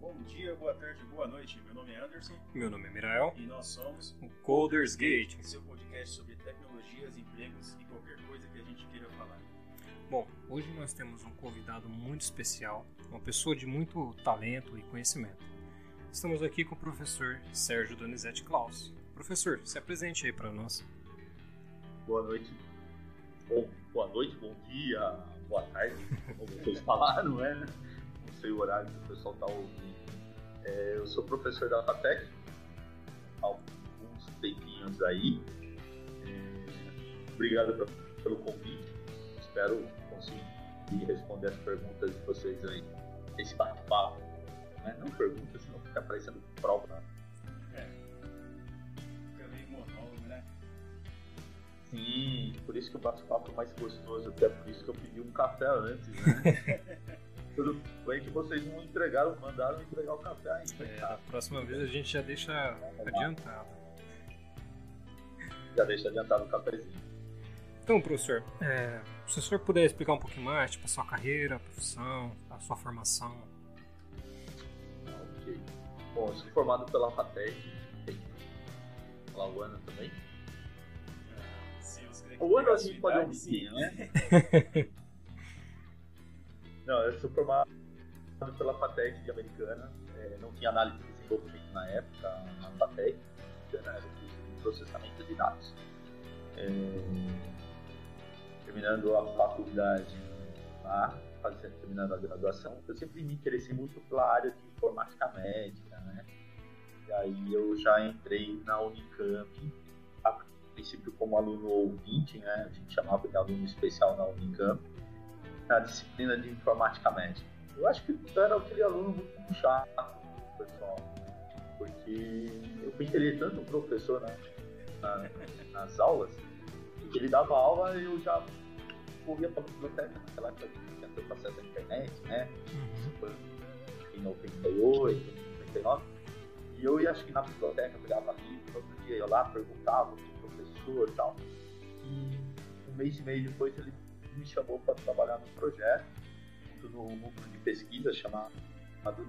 Bom dia, boa tarde, boa noite. Meu nome é Anderson. Meu nome é Mirael. E nós somos o Coders Gate, seu podcast sobre tecnologias, empregos e qualquer coisa que a gente queira falar. Bom, hoje nós temos um convidado muito especial, uma pessoa de muito talento e conhecimento. Estamos aqui com o professor Sérgio Donizete Klaus. Professor, se apresente aí para nós. Boa noite. Bom, boa noite, bom dia, boa tarde, como vocês falaram, né? Sei o horário que o pessoal está ouvindo. É, eu sou professor da FATEC há alguns tempinhos aí. É, obrigado pelo convite. Espero conseguir responder as perguntas de vocês aí. Esse bate-papo. Né? Não perguntas, senão fica parecendo prova. É. Fica meio monólogo, né? Sim, por isso que o bate-papo é mais gostoso. Até por isso que eu pedi um café antes, né? Tudo bem que vocês não entregaram, mandaram entregar o café ainda. É, a próxima vez a gente já deixa adiantado. Já deixa adiantado o cafezinho. Então, professor, é, se o senhor puder explicar um pouquinho mais, tipo, a sua carreira, a profissão, a sua formação. Ok. Bom, eu sou formado pela FATEC. O ano também? O ano a gente pode omitir, né? Não, eu sou formado pela FATEC Americana. É, não tinha análise de desenvolvimento na época, na FATEC. Era de processamento de dados. É, terminando a faculdade lá, fazendo, terminando a graduação, eu sempre me interessei muito pela área de informática médica, né? E aí eu já entrei na Unicamp, a princípio como aluno ouvinte, né? A gente chamava de aluno especial na Unicamp na disciplina de informática médica. Eu acho que eu era aquele aluno muito chato, pessoal, porque eu pentelei tanto o professor né, na, nas aulas, que ele dava aula e eu já corria para a biblioteca, naquela época tinha tanto acesso à internet, né? Foi em 98, 99. E eu ia, acho que na biblioteca, pegava livro, todo dia ia lá, perguntava pro professor e tal. E um mês e meio depois ele me chamou para trabalhar num projeto, no núcleo de pesquisa chamado,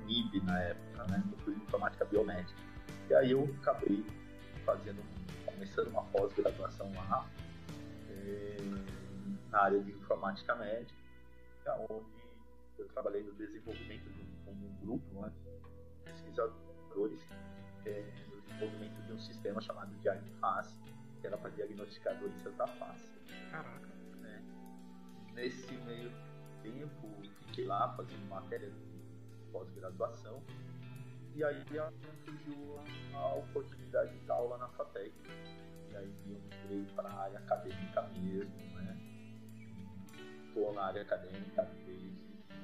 NIB na época, né? Núcleo de Informática Biomédica. E aí eu acabei fazendo, começando uma pós-graduação lá, é, na área de Informática Médica, onde eu trabalhei no desenvolvimento de um, um grupo né, de pesquisadores é, no desenvolvimento de um sistema chamado Diagface, que era para diagnosticar doença da face. Caraca nesse meio tempo, fiquei lá fazendo matéria de pós-graduação. E aí surgiu a oportunidade de dar aula na FATEC. E aí eu migrei para a área acadêmica mesmo, né? Estou na área acadêmica desde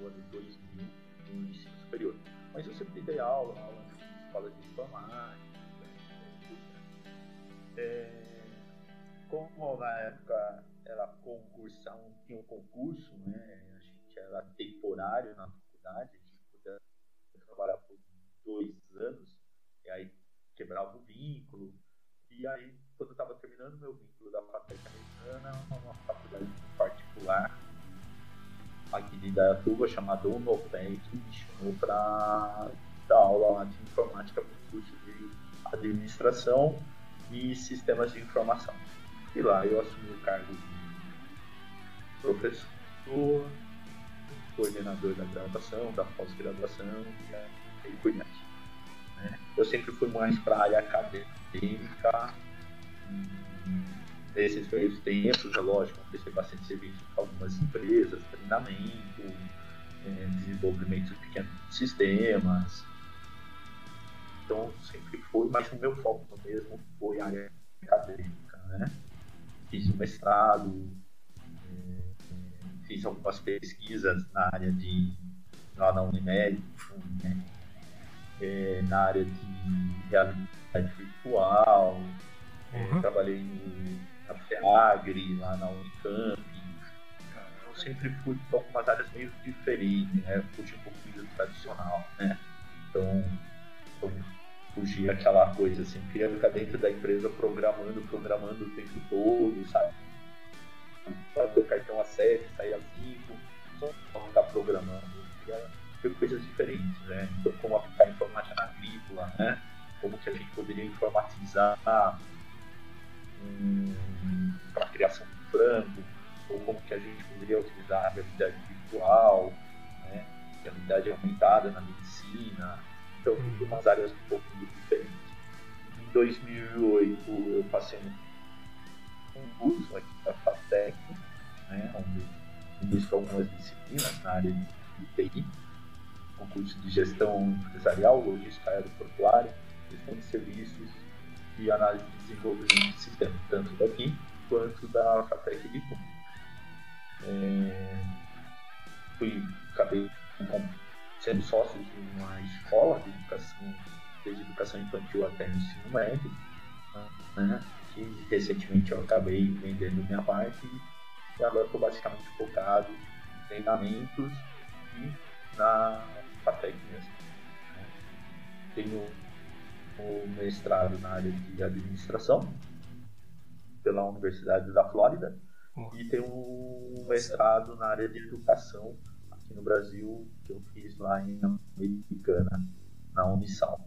o ano 2000 no ensino superior. Mas eu sempre dei aula, aula em escola de informática. Né? É, como na época era concursar, tinha um concurso, né? A gente era temporário na faculdade, a gente podia trabalhar por dois anos, e aí quebrava o vínculo. E aí, quando eu estava terminando meu vínculo da faculdade americana, uma faculdade particular aqui de Indaiatuba, chamada Unopec, me chamou para dar aula de informática para o curso de administração e sistemas de informação. E lá eu assumi o cargo de professor, coordenador da graduação, da pós-graduação e por diante. Né? Eu sempre fui mais para a área acadêmica. Nesses meios tempos, é lógico, prestei bastante serviço para algumas empresas, treinamento, é, desenvolvimento de pequenos sistemas. Então, sempre foi, mas o meu foco mesmo foi a área acadêmica. Né? Fiz um mestrado, fiz algumas pesquisas na área de lá na Unimed, né? é, na área de realidade virtual, é, uhum. é, trabalhei no, na FEAGRE, lá na Unicamp. Eu sempre fui para algumas áreas meio diferentes, né? Fugi um pouco do tradicional, né? Então, fugi aquela coisa assim, queria ficar dentro da empresa programando, programando o tempo todo, sabe? Fazer o cartão a 7, sair a 5, só ficar programando. ver coisas diferentes, né? Então, como aplicar informática na agrícola, né? Como que a gente poderia informatizar um, para a criação de frango, ou como que a gente poderia utilizar a realidade virtual, né? realidade aumentada na medicina. Então, tem umas áreas um pouco diferentes. Em 2008, eu passei um curso aqui da FATEC, né? onde ministro algumas disciplinas na área de TI, um curso de gestão empresarial, logística aeroportuária, gestão de serviços e análise de desenvolvimento de sistemas, tanto daqui quanto da FATEC Pum. É, fui, acabei sendo sócio de uma escola de educação, desde educação infantil até ensino médio, né, que recentemente eu acabei vendendo minha parte e agora estou basicamente focado em treinamentos e na FATEC mesmo. Tenho o mestrado na área de administração pela Universidade da Flórida e tenho um mestrado na área de educação aqui no Brasil que eu fiz lá em Americana, na Unisal.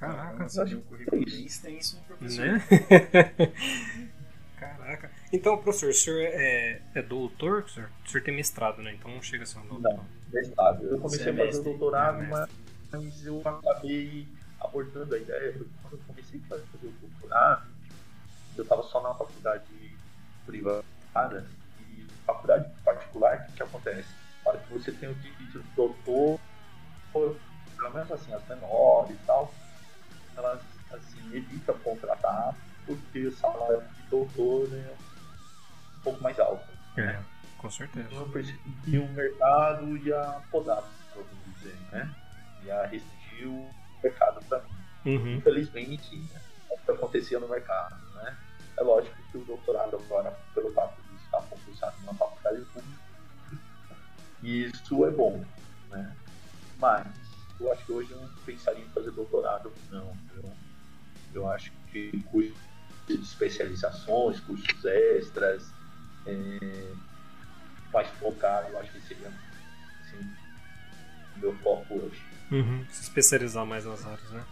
Caraca, você um currículo bem extenso, professor. Né? Caraca. Então, professor, o senhor é, é doutor? O senhor, o senhor tem mestrado, né? Então não chega a ser um doutor. Não, mestrado. Eu comecei é a fazer o doutorado, É mas, mas eu acabei abordando a ideia. porque Quando eu comecei a fazer o doutorado, eu estava só na faculdade privada e faculdade particular, o que, que acontece? Na hora que você tem o título de doutor, pelo menos assim, as menores e tal, elas assim, evitam contratar porque o salário de doutor é um pouco mais alto. É, com certeza. Então percebi que o mercado ia podar, vamos dizer, né? Ia restringir o mercado para mim. Uhum. Infelizmente, é o que acontecia no mercado, né? É lógico que o doutorado agora, pelo fato de estar concursado numa faculdade pública, isso é bom, né? Mas eu acho que hoje eu não pensaria em fazer doutorado, não. Eu, acho que cursos de especializações, cursos extras, é, mais focado, eu acho que seria assim, o meu foco hoje. Uhum. Se especializar mais nas áreas, né?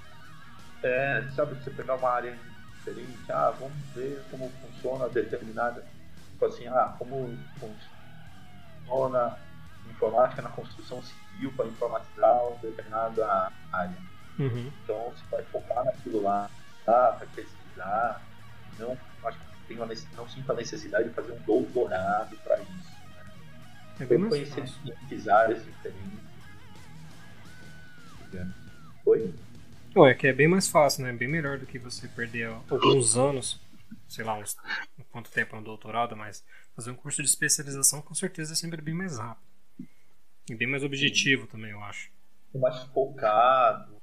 É, sabe, você pegar uma área diferente, ah, vamos ver como funciona determinada, tipo assim, ah, como funciona informática na construção civil para informatizar uma determinada área. Uhum. Então você vai focar naquilo lá, tá, vai pesquisar, não, acho que tem uma, não sinto a necessidade de fazer um doutorado para isso. Né? É Eu fácil. diferentes áreas diferentes. Oi? Ué, é que é bem mais fácil, né? Bem melhor do que você perder alguns anos, sei lá, uns, quanto tempo no doutorado, mas fazer um curso de especialização com certeza é sempre bem mais rápido. E bem mais objetivo também, eu acho. mais focado,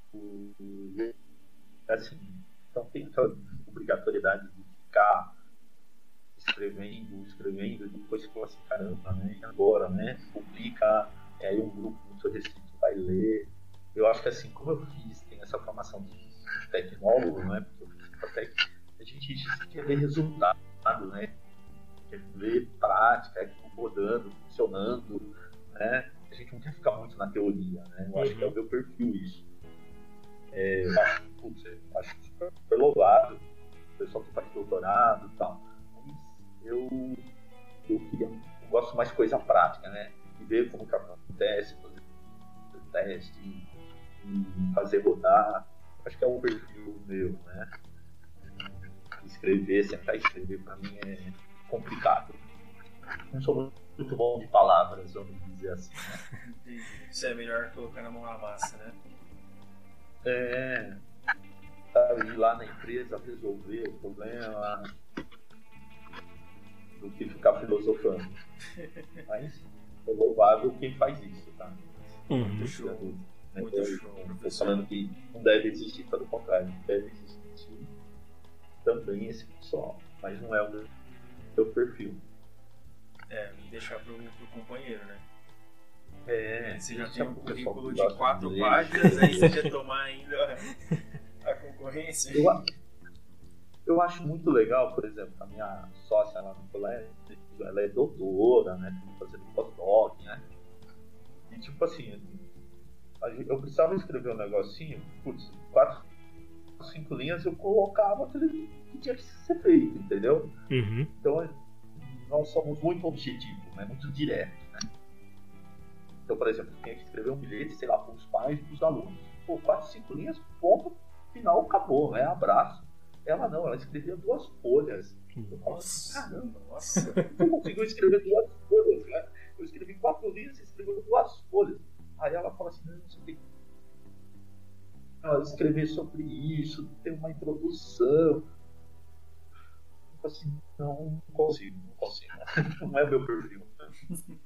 assim, então tem aquela obrigatoriedade de ficar escrevendo, escrevendo, depois você fala assim, caramba, né? E agora, né? Publica, é aí um grupo muito restrito vai ler. Eu acho que assim, como eu fiz, tem essa formação de tecnólogo, né? Porque eu fiz até a gente quer ver resultado, né? Quer ver prática, é rodando, funcionando, né? A gente não quer ficar muito na teoria, né? Eu acho que é o meu perfil isso. É, acho, putz, acho super, super louvável o pessoal que faz doutorado e tal. Mas eu, eu queria, eu gosto mais de coisa prática, né? E ver como que acontece, fazer teste, e fazer rodar. Acho que é um perfil meu, né? Escrever, sentar e escrever pra mim é complicado. Não sou muito bom de palavras, vamos dizer assim. Né? Isso é melhor colocar na mão na massa, né? É, sabe, ir lá na empresa resolver o problema do que ficar filosofando. Mas é louvável quem faz isso, tá? Uhum. Muito show. Né? Muito Eu- show, professor. falando que não deve existir, pelo contrário, deve existir também esse pessoal, mas não é o meu, meu perfil. É, deixar pro, pro companheiro, né? É, Você já tem um currículo de quatro páginas, aí você quer tomar ainda a concorrência? Eu, eu acho muito legal, por exemplo, a minha sócia lá no colégio, ela é doutora, né? Fazendo pós-doc, né? E tipo assim, eu precisava escrever um negocinho, putz, quatro, cinco linhas eu colocava aquilo que tinha que ser feito, entendeu? Uhum. Então nós somos muito objetivos, né? muito direto. Então, por exemplo, tinha que escrever um bilhete, sei lá, para os pais e para os alunos. Pô, quatro, cinco linhas, ponto, final, acabou, né? Abraço. Ela não, ela escrevia duas folhas. Nossa, Caramba, nossa. Você conseguiu escrever duas folhas, né? Eu escrevi quatro linhas e escreveu duas folhas. Aí ela fala assim, não, você tem ela escrever sobre isso, tem uma introdução. Eu assim, não consigo, não consigo. Não é meu perfil.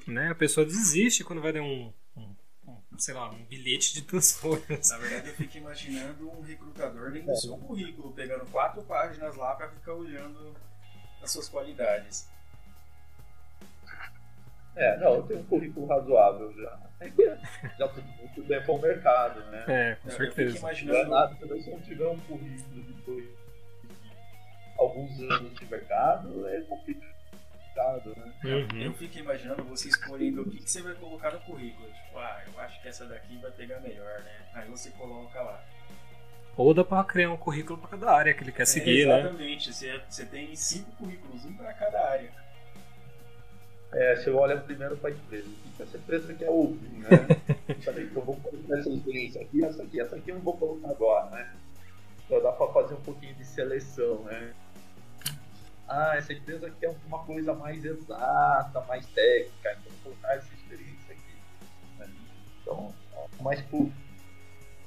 Né? A pessoa desiste quando vai dar um, um, um, sei lá, um bilhete de duas folhas. Na verdade, eu fico imaginando um recrutador lendo o seu currículo, pegando quatro páginas lá para ficar olhando as suas qualidades. É, não, eu tenho um currículo razoável já. Já tô muito tempo ao mercado, né? É, com Eu certeza. fico Não é imaginando nada, se eu não tiver um currículo depois de alguns anos de mercado, é complicado, né? Uhum. Eu fico imaginando você escolhendo o que, que você vai colocar no currículo. Tipo, ah, eu acho que essa daqui vai pegar melhor, né? Aí você coloca lá. Ou dá pra criar um currículo pra cada área que ele quer seguir, é, né? exatamente. Você, você tem cinco currículos, um para cada área. É, você olha primeiro para a empresa. O que essa empresa quer ouvir, né? Que eu vou colocar essa experiência aqui, essa aqui, essa aqui eu não vou colocar agora, né? Então dá para fazer um pouquinho de seleção, né? Ah, essa empresa quer uma coisa mais exata, mais técnica, então vou colocar essa experiência aqui. né? Então, mais por,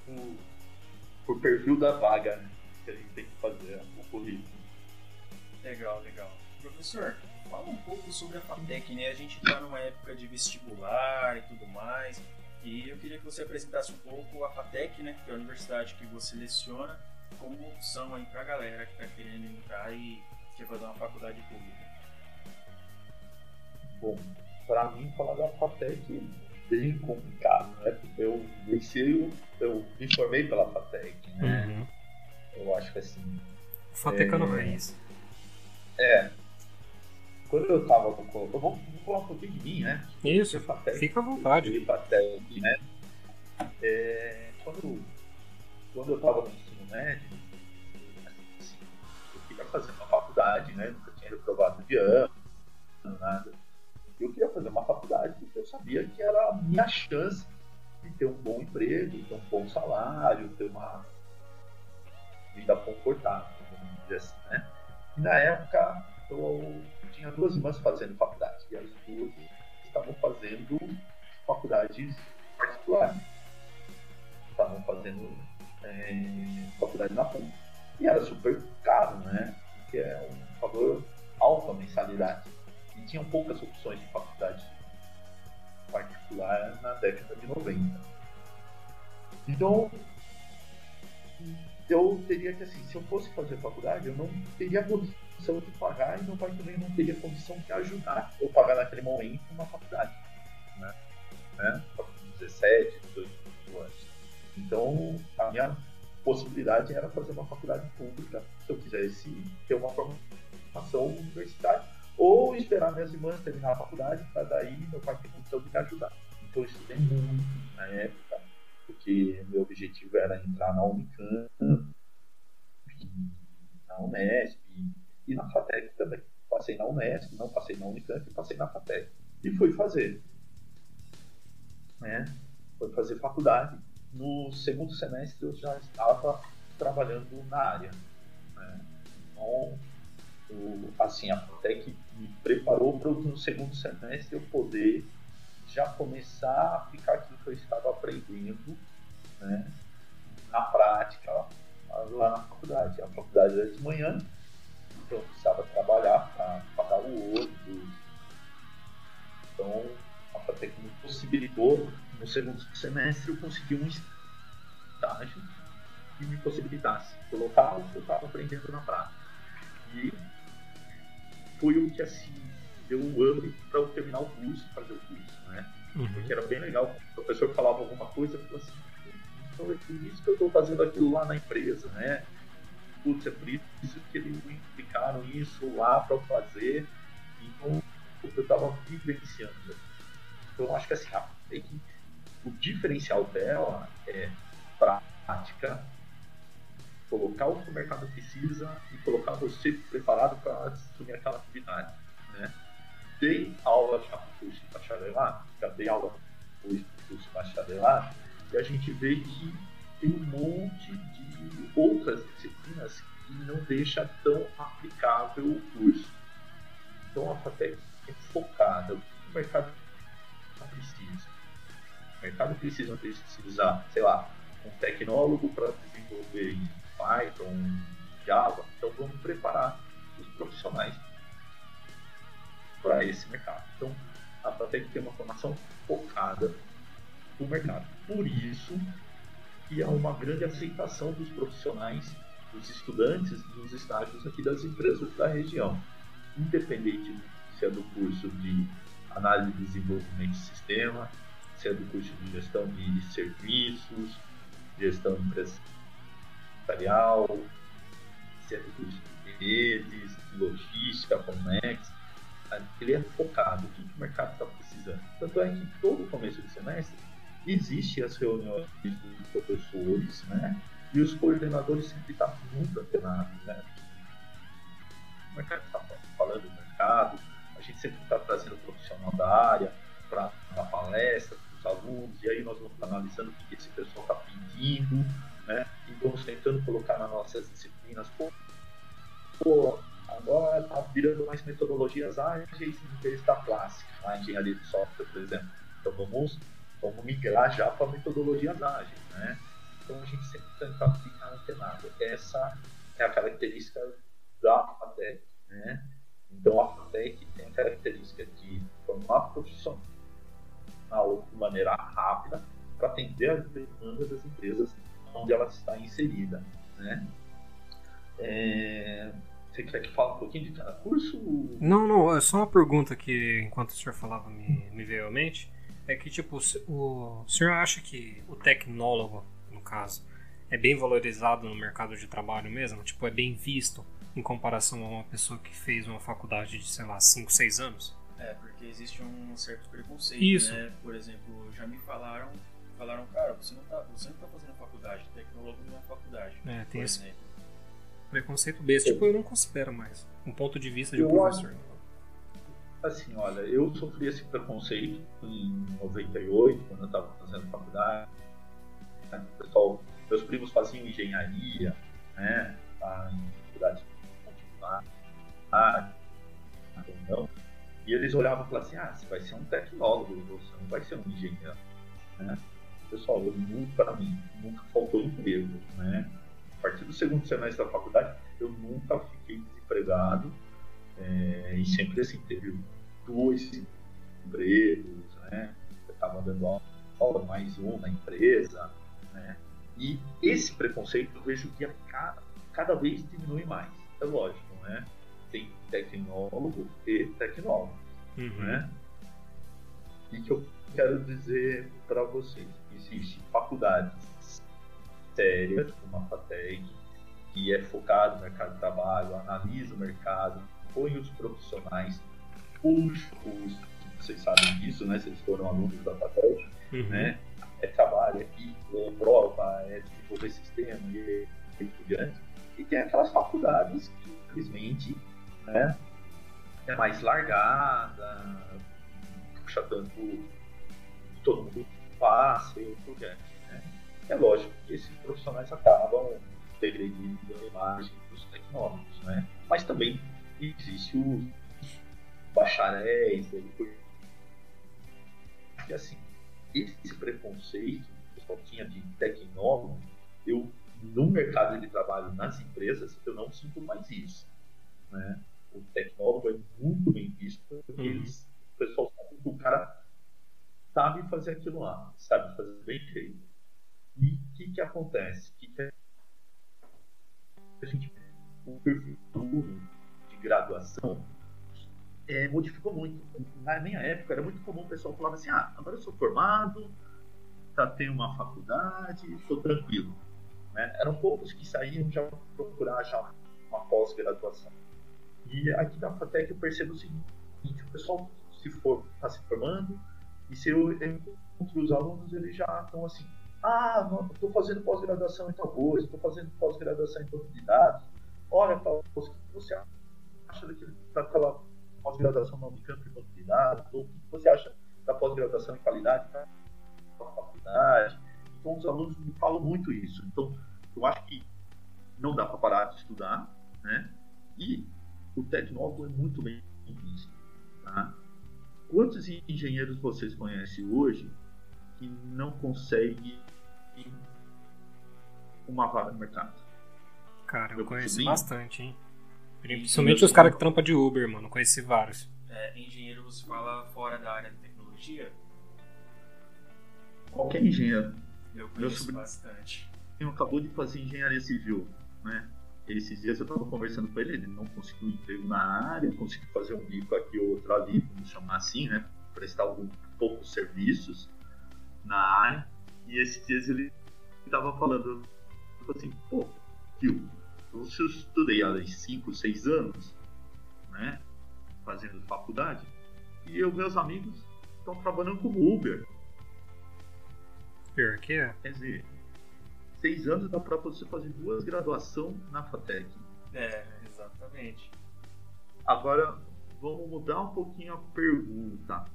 por, por perfil da vaga né? que a gente tem que fazer o currículo. Legal, legal. Professor, fala um pouco sobre a FATEC, né? A gente está numa época de vestibular e tudo mais. E eu queria que você apresentasse um pouco a FATEC, né? Que é a universidade que você leciona, como opção aí pra galera que está querendo entrar e quer fazer uma faculdade pública. Bom, para mim falar da FATEC é bem complicado, né? Porque eu eu me formei pela FATEC, né? Uhum. Eu acho que assim, Fatecano É. Raiz. é. Quando eu tava no. co- Eu vou, vou falar um pouquinho de mim, né? Isso, FATEC. fica à vontade. de FATEC, né? É, quando, quando eu estava no ensino médio, queria fazer uma faculdade, né? Nunca tinha reprovado de ano, nada. Eu queria fazer uma faculdade porque eu sabia que era a minha chance de ter um bom emprego, ter um bom salário, ter uma vida confortável, vamos dizer assim, né? E na época eu tinha duas irmãs fazendo faculdade, e as duas estavam fazendo faculdades particulares. Estavam fazendo é, faculdade na PUC. E era super caro, né? Porque é um valor alto a mensalidade. E tinham poucas opções de faculdade particular na década de 90. Então, eu teria que, assim, se eu fosse fazer faculdade, eu não teria condição de pagar e meu pai também não teria condição de ajudar eu pagar naquele momento uma faculdade. Possibilidade era fazer uma faculdade pública, se eu quisesse ter uma formação universitária, ou esperar minhas irmãs terminar a faculdade para daí meu pai ter condição de me ajudar. Então, eu estudei muito na época, porque meu objetivo era entrar na Unicamp, na Unesp e na FATEC também. Passei na Unesp, não passei na Unicamp, passei na FATEC. E fui fazer. Né? Fui fazer faculdade. No segundo semestre eu já estava trabalhando na área. Né? Então, o, assim, a FATEC me preparou para no segundo semestre eu poder já começar a aplicar aquilo que eu estava aprendendo né, na prática lá, lá na faculdade. A faculdade era de manhã, então eu precisava trabalhar para pagar o ônibus. Então a FATEC me possibilitou, no segundo semestre, eu consegui um estágio que me possibilitasse colocar o que eu estava aprendendo na prática. E foi o que assim deu um up para eu terminar o curso, fazer o curso, né? Uhum. Porque era bem legal. O professor falava alguma coisa, eu falava assim, então é por isso que eu estou fazendo aquilo lá na empresa, né? Putz, é por isso que eles me explicaram isso lá para eu fazer. Então, eu estava vivenciando. Então, eu acho que assim, a FATEC O diferencial dela é prática, colocar o que o mercado precisa e colocar você preparado para assumir aquela atividade. Né? Dei aula já para o curso de bacharelado, já dei aula hoje para o curso de bacharelado, e a gente vê que tem um monte de outras disciplinas que não deixa tão aplicável o curso. Então a FATEC é focada, o mercado mercado precisa precisar, sei lá, um tecnólogo para desenvolver em Python, Java, então vamos preparar os profissionais para esse mercado. Então a FATEC tem uma formação focada no mercado. Por isso que há uma grande aceitação dos profissionais, dos estudantes, dos estágios aqui das empresas da região. Independente se é do curso de análise e desenvolvimento de sistema, se é do curso de gestão de serviços, gestão empresarial, se é do curso de redes, logística, Comex, ele é focado, o que o mercado está precisando. Tanto é que todo começo de semestre Existem as reuniões dos professores, né? E os coordenadores sempre estão muito antenados, né? O mercado está falando do mercado, a gente sempre está trazendo profissional da área para palestra para os alunos, e aí nós vamos analisando o que esse pessoal está pedindo, né? E vamos tentando colocar nas nossas disciplinas, pô, pô agora está virando mais metodologias ágeis em vez da clássica, a engenharia de software, por exemplo. Então vamos vamos migrar já para metodologias ágeis, né? Então a gente sempre tenta ficar antenado. Essa é a característica da FATEC, né? Então a FATEC tem a característica de formar profissional de maneira rápida para atender as demandas das empresas onde ela está inserida, né? É... Você quer que fale um pouquinho de cada curso? Não, não, é só uma pergunta que enquanto o senhor falava me, me veio à mente é que, tipo, o senhor acha que o tecnólogo, no caso, é bem valorizado no mercado de trabalho mesmo? Tipo, é bem visto em comparação a uma pessoa que fez uma faculdade de, sei lá, 5, 6 anos? É, porque existe um certo preconceito, Isso. né? Por exemplo, já me falaram, falaram, cara, você não tá, você não tá fazendo faculdade, tecnólogo não é faculdade. É, tem por esse exemplo. preconceito besta. Tipo, eu não considero mais. Um ponto de vista de um Eu professor. assim, olha, eu sofri esse preconceito em 98, quando eu estava fazendo faculdade. Né? Pessoal, meus primos faziam engenharia, né? Tá em faculdade particular, não. E eles olhavam e falavam assim, ah, você vai ser um tecnólogo, você não vai ser um engenheiro. Né? Pessoal, para mim, nunca faltou emprego. Né? A partir do segundo semestre da faculdade, eu nunca fiquei desempregado. É, e sempre assim, teve dois empregos, né? Eu estava dando aula, mais um na empresa, né? E esse preconceito eu vejo que a cada, cada vez diminui mais. É lógico, né? Tem tecnólogo e tecnólogo, Uhum. né? E que eu quero dizer para vocês, existe faculdades sérias, como a FATEC, que é focado no mercado de trabalho, analisa o mercado, põe os profissionais os, os, vocês sabem disso, né? Vocês foram alunos da FATEC, Uhum. né? É trabalho aqui, é prova, é desenvolver sistema e e por diante. E tem aquelas faculdades que, infelizmente, né? É mais largada, puxa tanto todo mundo passa e por diante. Né? É lógico que esses profissionais acabam degredindo a imagem dos tecnólogos, né? Mas também existe o bacharéis, e assim, esse preconceito que o pessoal tinha de tecnólogo, eu, no mercado de trabalho, nas empresas, eu não sinto mais isso. Né? O tecnólogo é muito bem visto, porque Uhum. eles, o pessoal sabe que o cara sabe fazer aquilo lá, sabe fazer bem feito. E o que, que acontece? O que, que a gente o perfil de graduação é, modificou muito. Na minha época era muito comum o pessoal falava assim, ah, agora eu sou formado, já tenho uma faculdade, estou tranquilo. Né? Eram poucos que saíam já procurar já uma pós-graduação. E aqui na FATEC eu percebo o seguinte, o pessoal se for, está se formando E se eu encontro os alunos, eles já estão assim, ah, estou fazendo pós-graduação em tal coisa, estou fazendo pós-graduação em banco de dados. Olha, Paulo, o que você acha daquela pós-graduação no em banco de dados? Ou o que você acha da pós-graduação em qualidade na faculdade? Então, os alunos me falam muito isso. Então, eu acho que não dá para parar de estudar, né? E o tecnólogo é muito bem visto, tá? Quantos engenheiros vocês conhecem hoje que não conseguem uma vaga no mercado? Cara, eu, eu conheci bastante, hein? Principalmente os caras que trampam de Uber, mano. Conheci vários. É, engenheiro você fala fora da área de tecnologia? Qualquer engenheiro. Eu conheço bastante. Ele acabou de fazer engenharia civil, né? Esses dias eu estava conversando com ele, ele não conseguiu emprego na área, conseguiu fazer um bico aqui ou outro ali, vamos chamar assim, né? Prestar algum poucos serviços na área. E esses dias ele estava falando, assim, pô, tio, eu estudei há 5, 6 anos, né? Fazendo faculdade, e eu, meus amigos estão trabalhando como Uber. Pior que é. Quer dizer, seis anos dá para você fazer duas graduações na FATEC. É, exatamente. Agora, vamos mudar um pouquinho a pergunta.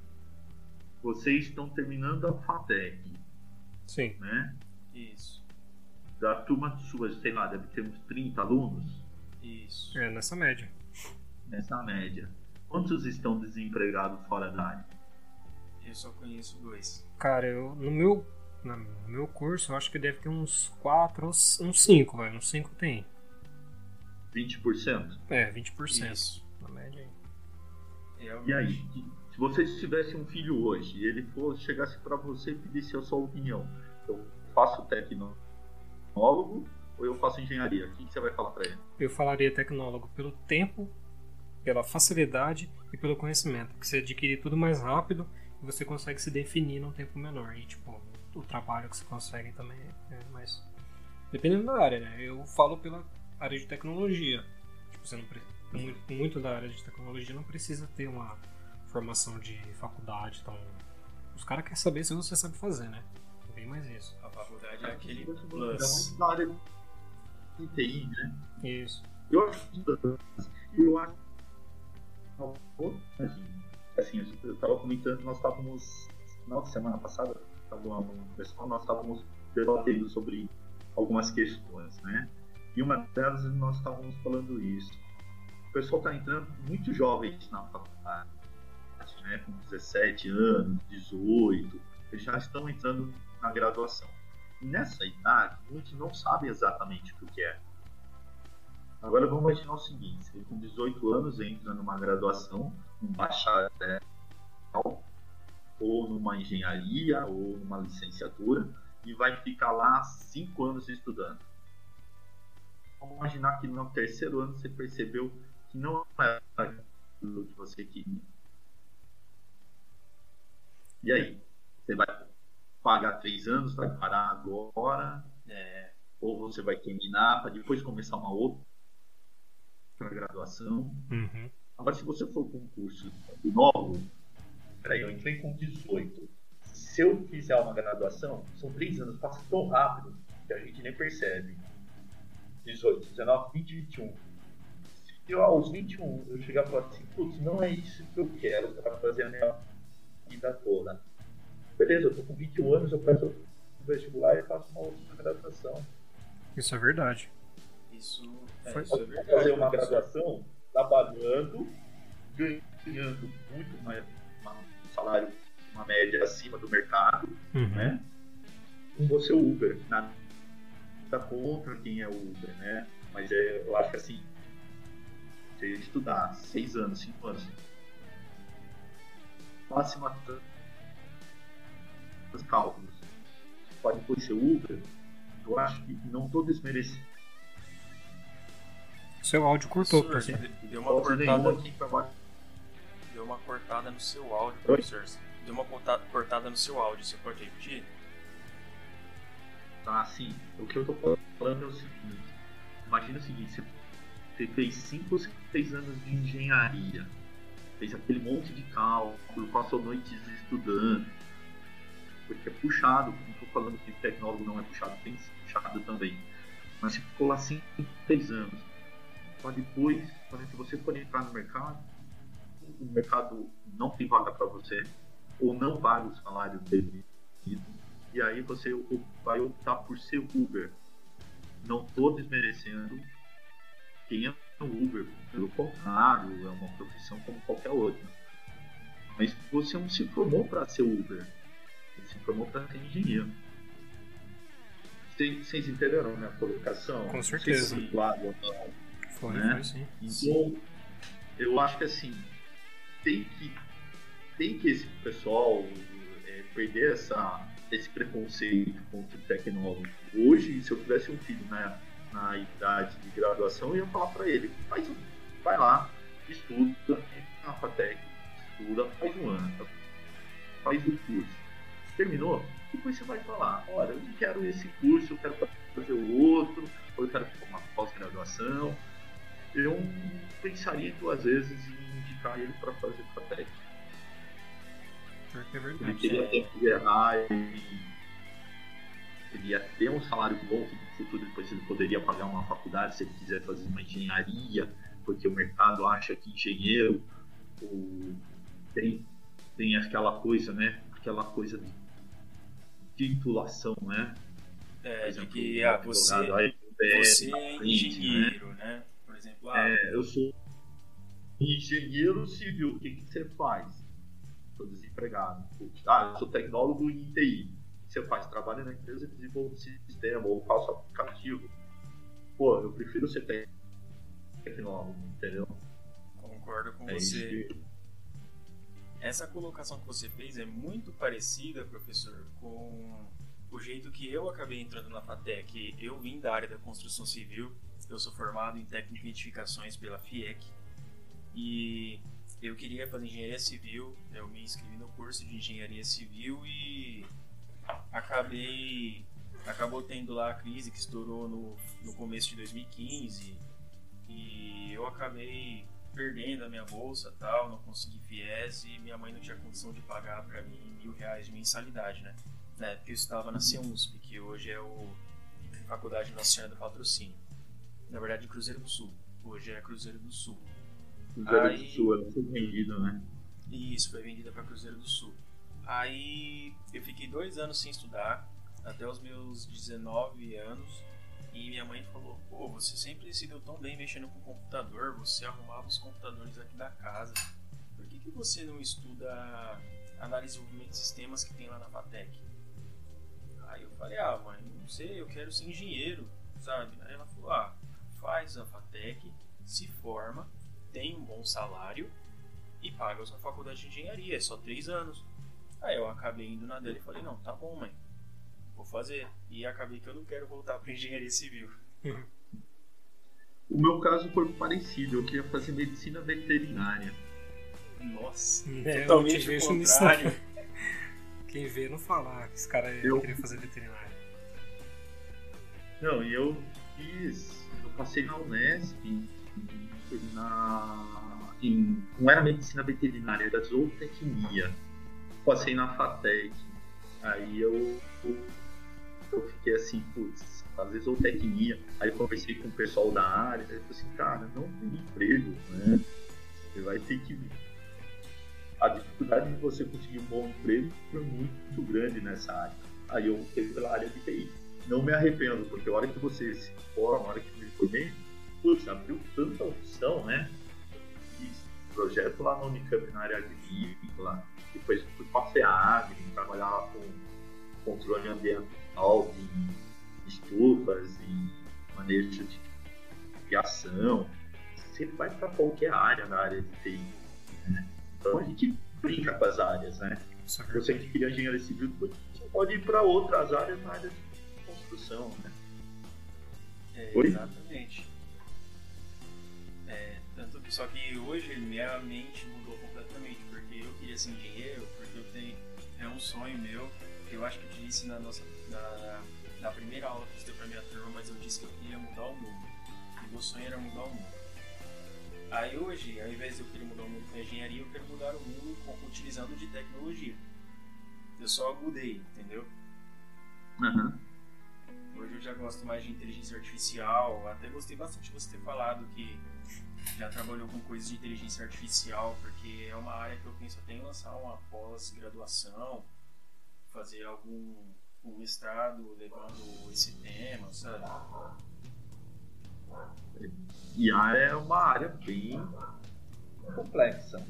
Vocês estão terminando a FATEC. Sim. Né? Isso. Da turma sua, sei lá, deve ter uns 30 alunos? Isso. É, nessa média. Nessa média. Quantos estão desempregados fora da área? Eu só conheço dois. Cara, eu, no meu no meu curso, eu acho que deve ter uns 4, uns 5, velho. Uns 5 tem. 20%? É, 20%. Isso. Na média aí. É e aí, se você tivesse um filho hoje e ele fosse, chegasse para você e pedisse a sua opinião, eu faço tecnólogo ou eu faço engenharia? O que você vai falar para ele? Eu falaria tecnólogo pelo tempo, pela facilidade e pelo conhecimento. Que você adquire tudo mais rápido e você consegue se definir num tempo menor. E, tipo, o trabalho que você consegue também é mais. Dependendo da área, né? Eu falo pela área de tecnologia. Tipo, você não muito, muito da área de tecnologia não precisa ter uma formação de faculdade, então. Os caras querem saber se você sabe fazer, né? Bem mais isso. A faculdade é aquele plus. Da área de TI, né? Isso. Eu acho eu acho assim, assim, eu estava comentando, nós estávamos na semana passada pessoal, nós estávamos debatendo sobre algumas questões, né? E uma delas nós estávamos falando isso. O pessoal está entrando muito jovens na faculdade, né? Com 17 anos, 18, eles já estão entrando na graduação. E nessa idade, muitos não sabem exatamente o que é. Agora vamos imaginar o seguinte: ele com 18 anos entra numa graduação, um bacharel, ou numa engenharia ou numa licenciatura e vai ficar lá cinco anos estudando. Vamos imaginar que no terceiro ano você percebeu que não é aquilo que você queria. E aí? Você vai pagar três anos, vai parar agora? É, ou você vai terminar para depois começar uma outra graduação? Uhum. Agora, se você for com um curso novo, peraí, eu entrei com 18. Se eu fizer uma graduação, são três anos, passa tão rápido que a gente nem percebe. 18, 19, 20, 21. Se eu, aos 21 eu chegar e falar assim, putz, não é isso que eu quero para fazer a minha vida toda. Beleza, eu tô com 21 anos, eu peço vestibular e faço uma outra graduação. Isso é verdade. Isso, é, Foi, isso é verdade. fazer uma graduação trabalhando, ganhando muito mais salário, uma média acima do mercado, uhum. né? Com você o Uber, nada contra quem é o Uber, né? Mas é, eu acho que assim, você estudar seis anos, cinco anos, máxima os cálculos, pode depois ser Uber, eu acho que não estou desmerecendo. Seu áudio cortou, porque deu uma cortada aqui para baixo deu uma cortada no seu áudio, professor. Deu uma cortada no seu áudio, você pode repetir? Ah, sim. O que eu tô falando é o seguinte: imagina o seguinte, você fez 5 6 anos de engenharia, fez aquele monte de cálculo, passou noites estudando. porque é puxado. Não estou falando que tecnólogo não é puxado, tem puxado também. Mas você ficou lá 5, 6 anos. Para depois, quando você for entrar no mercado, o mercado não tem vaga para você, ou não paga o salário dele. E aí você vai optar por ser Uber. Não estou desmerecendo quem é Uber, pelo contrário, é uma profissão como qualquer outra. Mas você não se formou para ser Uber, você se formou para ser engenheiro. Vocês entenderam a minha colocação? Com certeza. Se claro, foi, né? foi sim. Então, eu acho que assim, tem que, tem que esse pessoal é, perder essa, esse preconceito contra o tecnólogo. Hoje, se eu tivesse um filho na, na idade de graduação, eu ia falar para ele, faz, vai lá, estuda, na FATEC, estuda, faz um ano, faz o curso. Terminou? Depois você vai falar, olha, eu não quero esse curso, eu quero fazer o outro, ou eu quero uma pós-graduação. Eu pensaria duas vezes em indicar ele para fazer. Porque é Ele verdade. queria ter que errar e ele ia ter um salário bom que no futuro depois ele poderia pagar uma faculdade se ele quiser fazer uma engenharia, porque o mercado acha que engenheiro o, tem, tem aquela coisa, né? Aquela coisa de titulação, né? É, Por de exemplo, que um ah, você, aí, é, você na é frente, né? engenheiro, né? Por exemplo, ah, É, eu sou engenheiro civil, o que, que você faz? Estou desempregado. Ah, eu sou tecnólogo em TI. O que você faz? Trabalha na empresa e desenvolve sistema ou faço aplicativo. Pô, eu prefiro ser tec- tecnólogo, entendeu? concordo com É você. que- Essa colocação que você fez é muito parecida, professor, com o jeito que eu acabei entrando na FATEC. Eu vim da área da construção civil, eu sou formado em técnica de edificações pela FIEC e eu queria fazer engenharia civil. Eu me inscrevi no curso de engenharia civil e acabei acabou tendo lá a crise que estourou no, no começo de 2015 e eu acabei perdendo a minha bolsa tal, não consegui FIES e minha mãe não tinha condição de pagar para mim mil reais de mensalidade, né? Na época eu estava na CEUNSP, que hoje é o Faculdade Senhora do Patrocínio. Na verdade, Cruzeiro do Sul. Hoje é Cruzeiro do Sul. Cruzeiro Aí- do Sul, ela foi vendido, né? Isso foi vendida para Cruzeiro do Sul. Aí eu fiquei dois anos sem estudar, até os meus 19 anos, e minha mãe falou: Pô, você sempre se deu tão bem mexendo com o computador, você arrumava os computadores aqui da casa, por que, que você não estuda análise e desenvolvimento de sistemas que tem lá na FATEC? Aí eu falei: Ah, mãe, não sei, eu quero ser engenheiro, sabe? Aí ela falou: Ah, faz a FATEC, se forma, tem um bom salário e paga a sua faculdade de engenharia, é só três anos. Aí eu acabei indo na dela e falei, não, tá bom, mãe, vou fazer. E acabei que eu não quero voltar para engenharia civil. O meu caso foi parecido, eu queria fazer medicina veterinária. Nossa, É, totalmente o contrário. Quem vê não fala que esse cara Eu- queria fazer veterinário. Não, e eu fiz. Eu passei na Unesp, na. Em, não era medicina veterinária, era zootecnia. Passei na FATEC. Aí eu, eu, eu fiquei assim, putz, fazer zootecnia. Aí conversei com o pessoal da área, aí eu falei assim, cara, não tem emprego, né? Você vai ter que. A dificuldade de você conseguir um bom emprego foi muito grande nessa área. Aí eu fiquei pela área de TI não me arrependo, porque a hora que você se forma, a hora que eu me formei, putz, abriu tanta opção, né? Fiz projeto lá na Unicamp na área agrícola, depois fui para a FEAGRE, trabalhava com controle ambiental de estufas e manejo de criação. Você vai para qualquer área na área de TI. Né? Então a gente brinca com as áreas, né? Você verdade. queria engenharia civil, depois você pode ir para outras áreas na área de construção, né? É, Oi? exatamente. Só que hoje minha mente mudou completamente, porque eu queria ser engenheiro, porque eu tenho, é um sonho meu, que eu acho que eu te disse na nossa na, na primeira aula que você deu pra minha turma, mas eu disse que eu queria mudar o mundo. E meu sonho era mudar o mundo. Aí hoje, ao invés de eu querer mudar o mundo com engenharia, eu quero mudar o mundo com, utilizando de tecnologia. Eu só mudei, entendeu? Uhum. Hoje eu já gosto mais de inteligência artificial. Até gostei bastante de você ter falado que já trabalhou com coisas de inteligência artificial, porque é uma área que eu penso até em lançar uma pós-graduação, fazer algum um mestrado levando esse tema, sabe? IA é uma área bem complexa.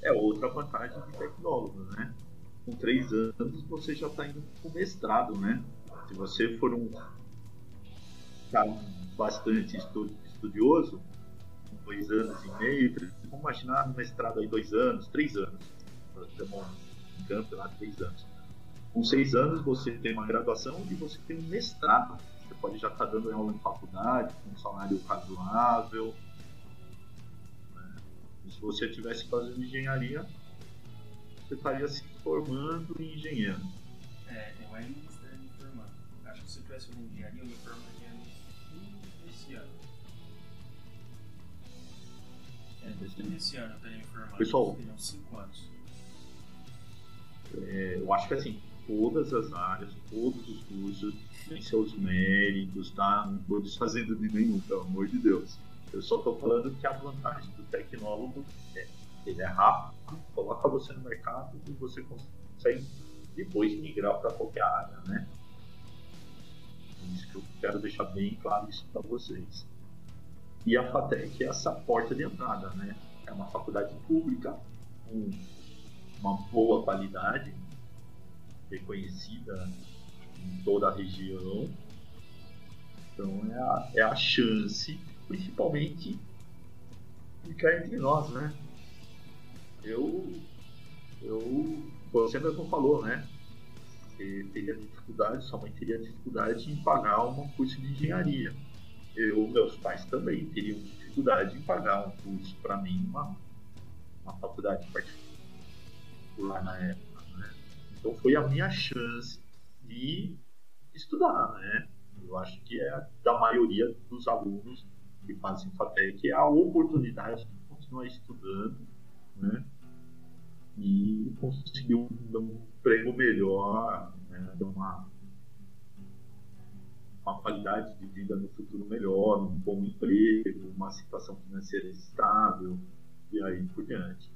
É outra vantagem de tecnólogo, né? Com três anos você já está indo com mestrado, né? Se você for um bastante estudioso, dois anos e meio, vamos imaginar um mestrado aí dois anos, três anos, um campo lá três anos. Com seis anos você tem uma graduação e você tem um mestrado. Você pode já estar tá dando aula em faculdade, com um salário razoável. Né? se você estivesse fazendo engenharia, você estaria se formando em engenheiro. É, tem mais um me formando. Acho que se eu estivesse fazendo engenharia, eu me formaria Esse ano eu formando. Pessoal, teriam cinco anos. É, eu acho que assim, todas as áreas, todos os cursos têm seus méritos, tá? Não estou desfazendo de nenhum, pelo amor de Deus. Eu só estou falando que a vantagem do tecnólogo é ele é rápido, coloca você no mercado e você consegue depois migrar para qualquer área, né? Isso que eu quero deixar bem claro isso para vocês. E a FATEC é essa porta de entrada, né? É uma faculdade pública com uma boa qualidade, reconhecida em toda a região. Então é a, é a chance, principalmente, ficar entre nós, né? Eu, eu, você mesmo falou, né? Você teria dificuldade, sua mãe teria dificuldade em pagar um curso de engenharia. Eu, meus pais também teriam dificuldade em pagar um curso para mim, uma, uma faculdade particular na época. Então foi a minha chance de estudar, né? Eu acho que é da maioria dos alunos que fazem FATEC é a oportunidade de continuar estudando, né? E conseguir um, um emprego melhor, né? uma, uma qualidade de vida no futuro melhor, um bom emprego, uma situação financeira estável e aí por diante.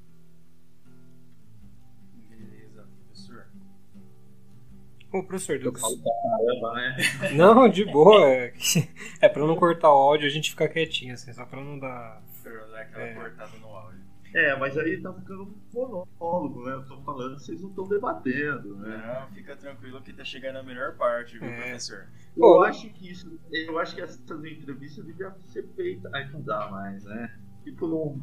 Ô, professor Eu falo pra caramba, né? Não, de boa. É, é pra não cortar o áudio, a gente ficar quietinho, assim, só pra não dar. Pra dar aquela é. cortada no áudio. É, mas aí tá ficando monólogo, né? Eu tô falando, vocês não estão debatendo, né? Não, fica tranquilo que tá chegando a melhor parte, viu, é. professor? Eu Pô, acho que isso, eu acho que essas entrevistas deviam ser feitas. Aí não dá mais, né? Tipo num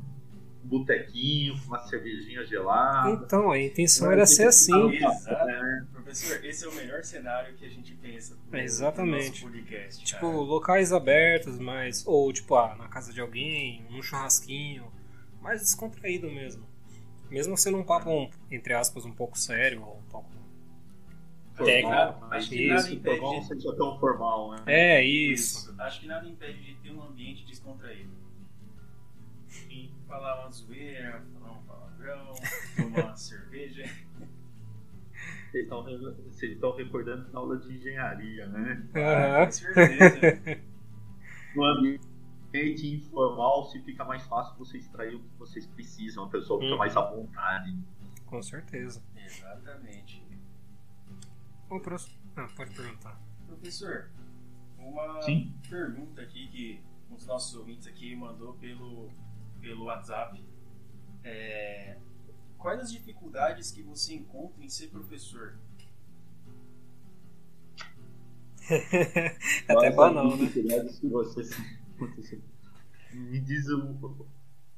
botequinho, com uma cervejinha gelada. Então, a intenção era ser assim. Exato. É. Professor, esse é o melhor cenário que a gente pensa pro, Exatamente. Pro podcast. Tipo, cara. locais abertos, mas. Ou tipo, ah, na casa de alguém, num churrasquinho. Mais descontraído mesmo. Mesmo sendo um papo, entre aspas, um pouco sério, ou um pouco técnico. Acho que nada impede. Não seja tão formal, né? É, isso. isso. Acho que nada impede de ter um ambiente descontraído falar uma zoeira, falar um palavrão, tomar uma cerveja. Vocês estão recordando na aula de engenharia, né? Ah, com certeza. no ambiente informal, se fica mais fácil você extrair o que vocês precisam, a pessoa fica hum. mais à vontade. Com certeza. Exatamente. O próximo. Ah, pode perguntar. Professor, uma Sim? pergunta aqui que um dos nossos ouvintes aqui mandou pelo pelo WhatsApp. É, quais as dificuldades que você encontra em ser professor? é até banal, né? dificuldades que você me diz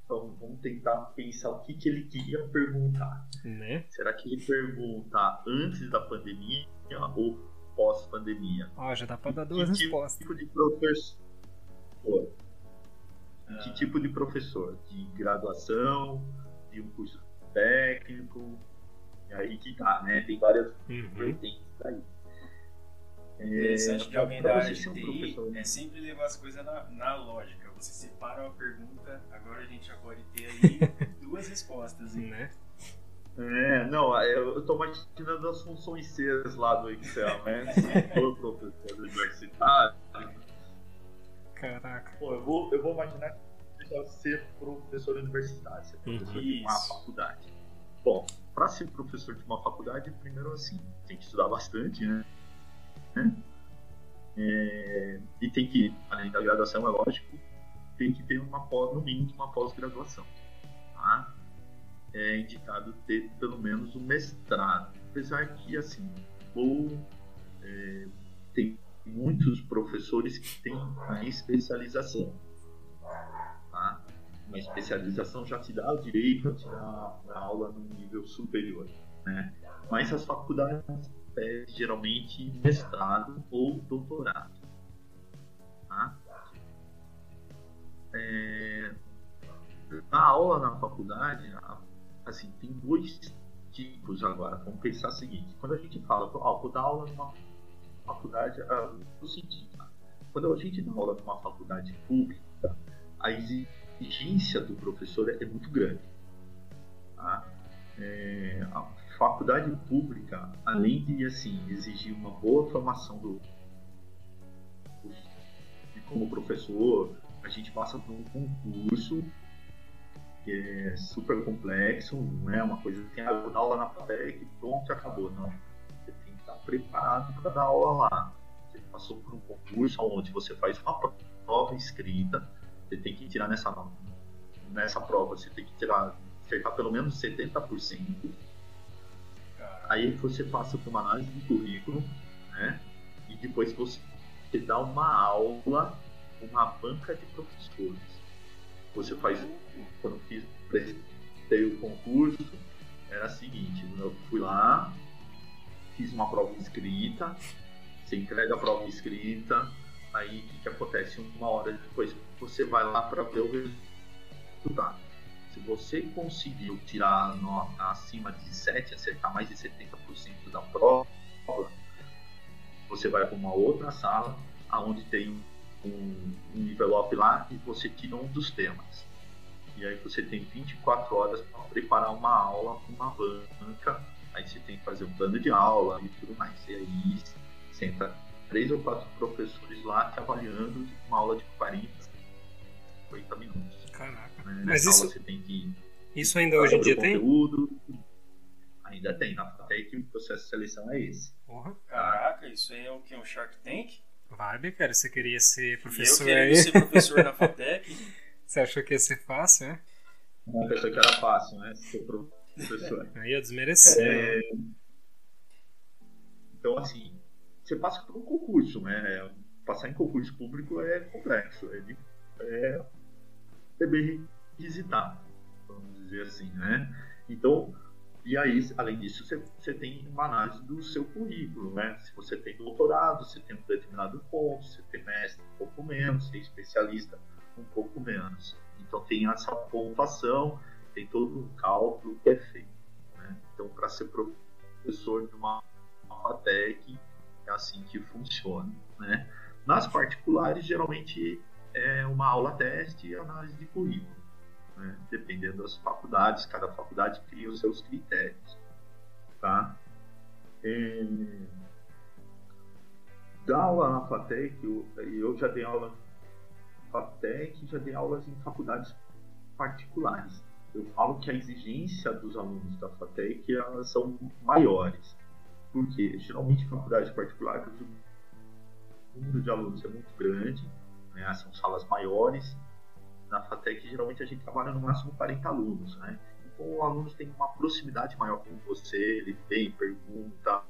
então, vamos tentar pensar o que, que ele queria perguntar. Né? Será que ele pergunta antes da pandemia ou pós-pandemia? Ó, já dá para dar duas que respostas. tipo de professor? Que tipo de professor? De graduação, de um curso técnico? E aí que tá, né? Tem várias uhum. vertentes aí. É, interessante de alguém da área de TI é sempre levar as coisas na, na, lógica. Você separa uma pergunta, agora a gente já pode ter aí duas respostas. Hein? Né? É, não, eu tô imaginando as funções C lá do Excel, né? Se for professor universitário. Caraca. Pô, eu vou, eu vou imaginar que ser professor universitário, ser professor uhum. de uma faculdade. Bom, para ser professor de uma faculdade, primeiro assim, tem que estudar bastante, né? É, e tem que, além da graduação, é lógico, tem que ter uma pós, no mínimo uma pós-graduação. Tá? É indicado ter pelo menos um mestrado. Apesar que, assim, ou é, tem muitos professores que têm a especialização. Tá? Uma especialização já te dá o direito a tirar a aula num nível superior. Né? Mas as faculdades pedem geralmente mestrado ou doutorado. Tá? É, a aula na faculdade, assim, tem dois tipos agora. Vamos pensar o seguinte: quando a gente fala, ó, vou dar aula numa faculdade, ah, no sentido, tá? quando a gente dá aula numa faculdade pública, a exigência do professor é muito grande. Tá? É, faculdade pública, além de assim exigir uma boa formação do, do como professor, a gente passa por um concurso que é super complexo, não é uma coisa que ah, vou dar aula na FATEC pronto, acabou. Não. Você tem que estar preparado para dar aula lá. Você passou por um concurso onde você faz uma prova escrita, você tem que tirar nessa, nessa prova, você tem que tirar, acertar pelo menos 70%. Aí você passa por uma análise de currículo, né? E depois você dá uma aula, uma banca de professores. Você faz, quando fiz, prestei o concurso, era o seguinte, eu fui lá, fiz uma prova escrita, você entrega a prova escrita, aí o que, que acontece? Uma hora depois você vai lá para ver o resultado. Se você conseguiu tirar nota acima de 7, acertar mais de 70% da prova, você vai para uma outra sala, onde tem um, um envelope lá e você tira um dos temas. E aí você tem 24 horas para preparar uma aula com uma banca. Aí você tem que fazer um plano de aula e tudo mais. E aí senta três ou quatro professores lá te avaliando uma aula de 40, 50 minutos. Caraca. Né? Mas isso, você tem que isso ainda hoje em dia conteúdo. tem? Ainda tem. Na FATEC o processo de seleção é esse. Porra. Caraca, isso aí é o que? Um Shark Tank? Vibe, cara. Você queria ser professor eu queria aí? ser professor na FATEC. Você achou que ia ser fácil, né? Não, pensou que era fácil, né? Ser professor. Aí ia desmerecer. É... Então, assim, você passa por um concurso, né? Passar em concurso público é complexo. Ele é, é bem vamos dizer assim, né? Então, e aí, além disso, você, você tem uma análise do seu currículo, né? Se você tem doutorado, você tem um determinado ponto, você tem mestre um pouco menos, você é especialista um pouco menos. Então tem essa pontuação, tem todo um cálculo que é feito. Né? Então, para ser professor de uma FATEC, é assim que funciona. Né? Nas particulares, geralmente é uma aula teste e análise de currículo. Né? Dependendo das faculdades, cada faculdade cria os seus critérios. Tá? É... Da aula na FATEC, eu, eu já dei aula na FATEC já dei aulas em faculdades particulares. Eu falo que a exigência dos alunos da FATEC elas são maiores porque geralmente em faculdade particular o número de alunos é muito grande, né? são salas maiores. Na FATEC geralmente a gente trabalha no máximo 40 alunos, né? Então o aluno tem uma proximidade maior com você, ele vem, pergunta,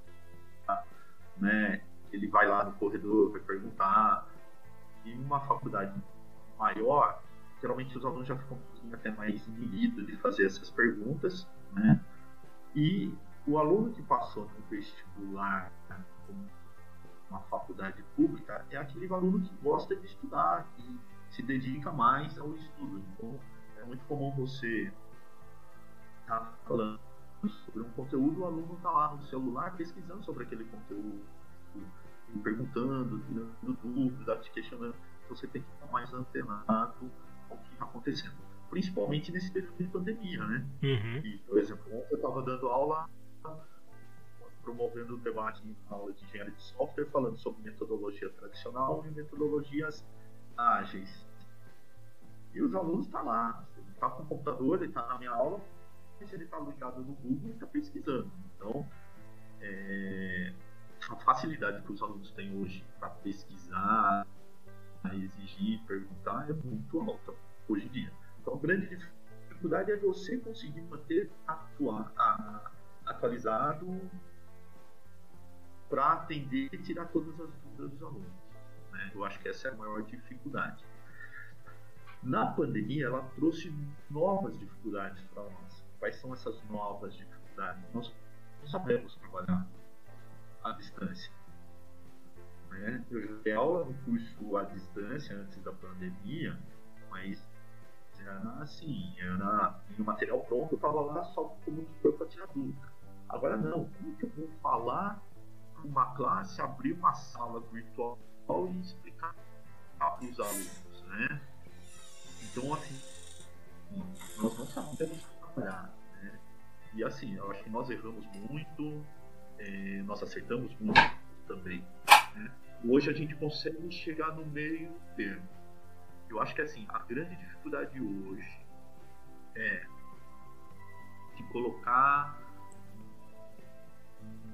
né? Ele vai lá no corredor, vai perguntar. E uma faculdade maior, geralmente os alunos já ficam um até mais inibidos de fazer essas perguntas, né? E o aluno que passou no vestibular uma faculdade pública é aquele aluno que gosta de estudar, que se dedica mais ao estudo. Então, é muito comum você estar tá falando sobre um conteúdo, o aluno está lá no celular pesquisando sobre aquele conteúdo, perguntando, tirando dúvidas, te questionando. Então, você tem que estar mais antenado ao que está acontecendo. principalmente nesse período de pandemia, né? Uhum. E, por exemplo, ontem eu estava dando aula promovendo o debate em aula de engenharia de software, falando sobre metodologia tradicional e metodologias ágeis. E os alunos estão tá lá, ele está com o computador, ele está na minha aula, mas ele está ligado no Google e está pesquisando. Então, é, a facilidade que os alunos têm hoje para pesquisar, exigir, perguntar é muito alta hoje em dia. Então, a grande dificuldade é você conseguir manter atuar, a, atualizado para atender e tirar todas as dúvidas dos alunos. Né? Eu acho que essa é a maior dificuldade. Na pandemia, ela trouxe novas dificuldades para nós. Quais são essas novas dificuldades? Nós não sabemos trabalhar à distância. Né? Eu já dei aula no curso à distância antes da pandemia, mas era assim, era no material pronto, eu estava lá só como tutor para tirar dúvida. Agora não, como que eu vou falar uma classe, abrir uma sala virtual e explicar para os alunos, né? Então, assim, nós não sabemos trabalhar, né? E assim, eu acho que nós erramos muito, é, nós acertamos muito também, né? Hoje a gente consegue chegar no meio termo. Eu acho que assim, a grande dificuldade hoje é de colocar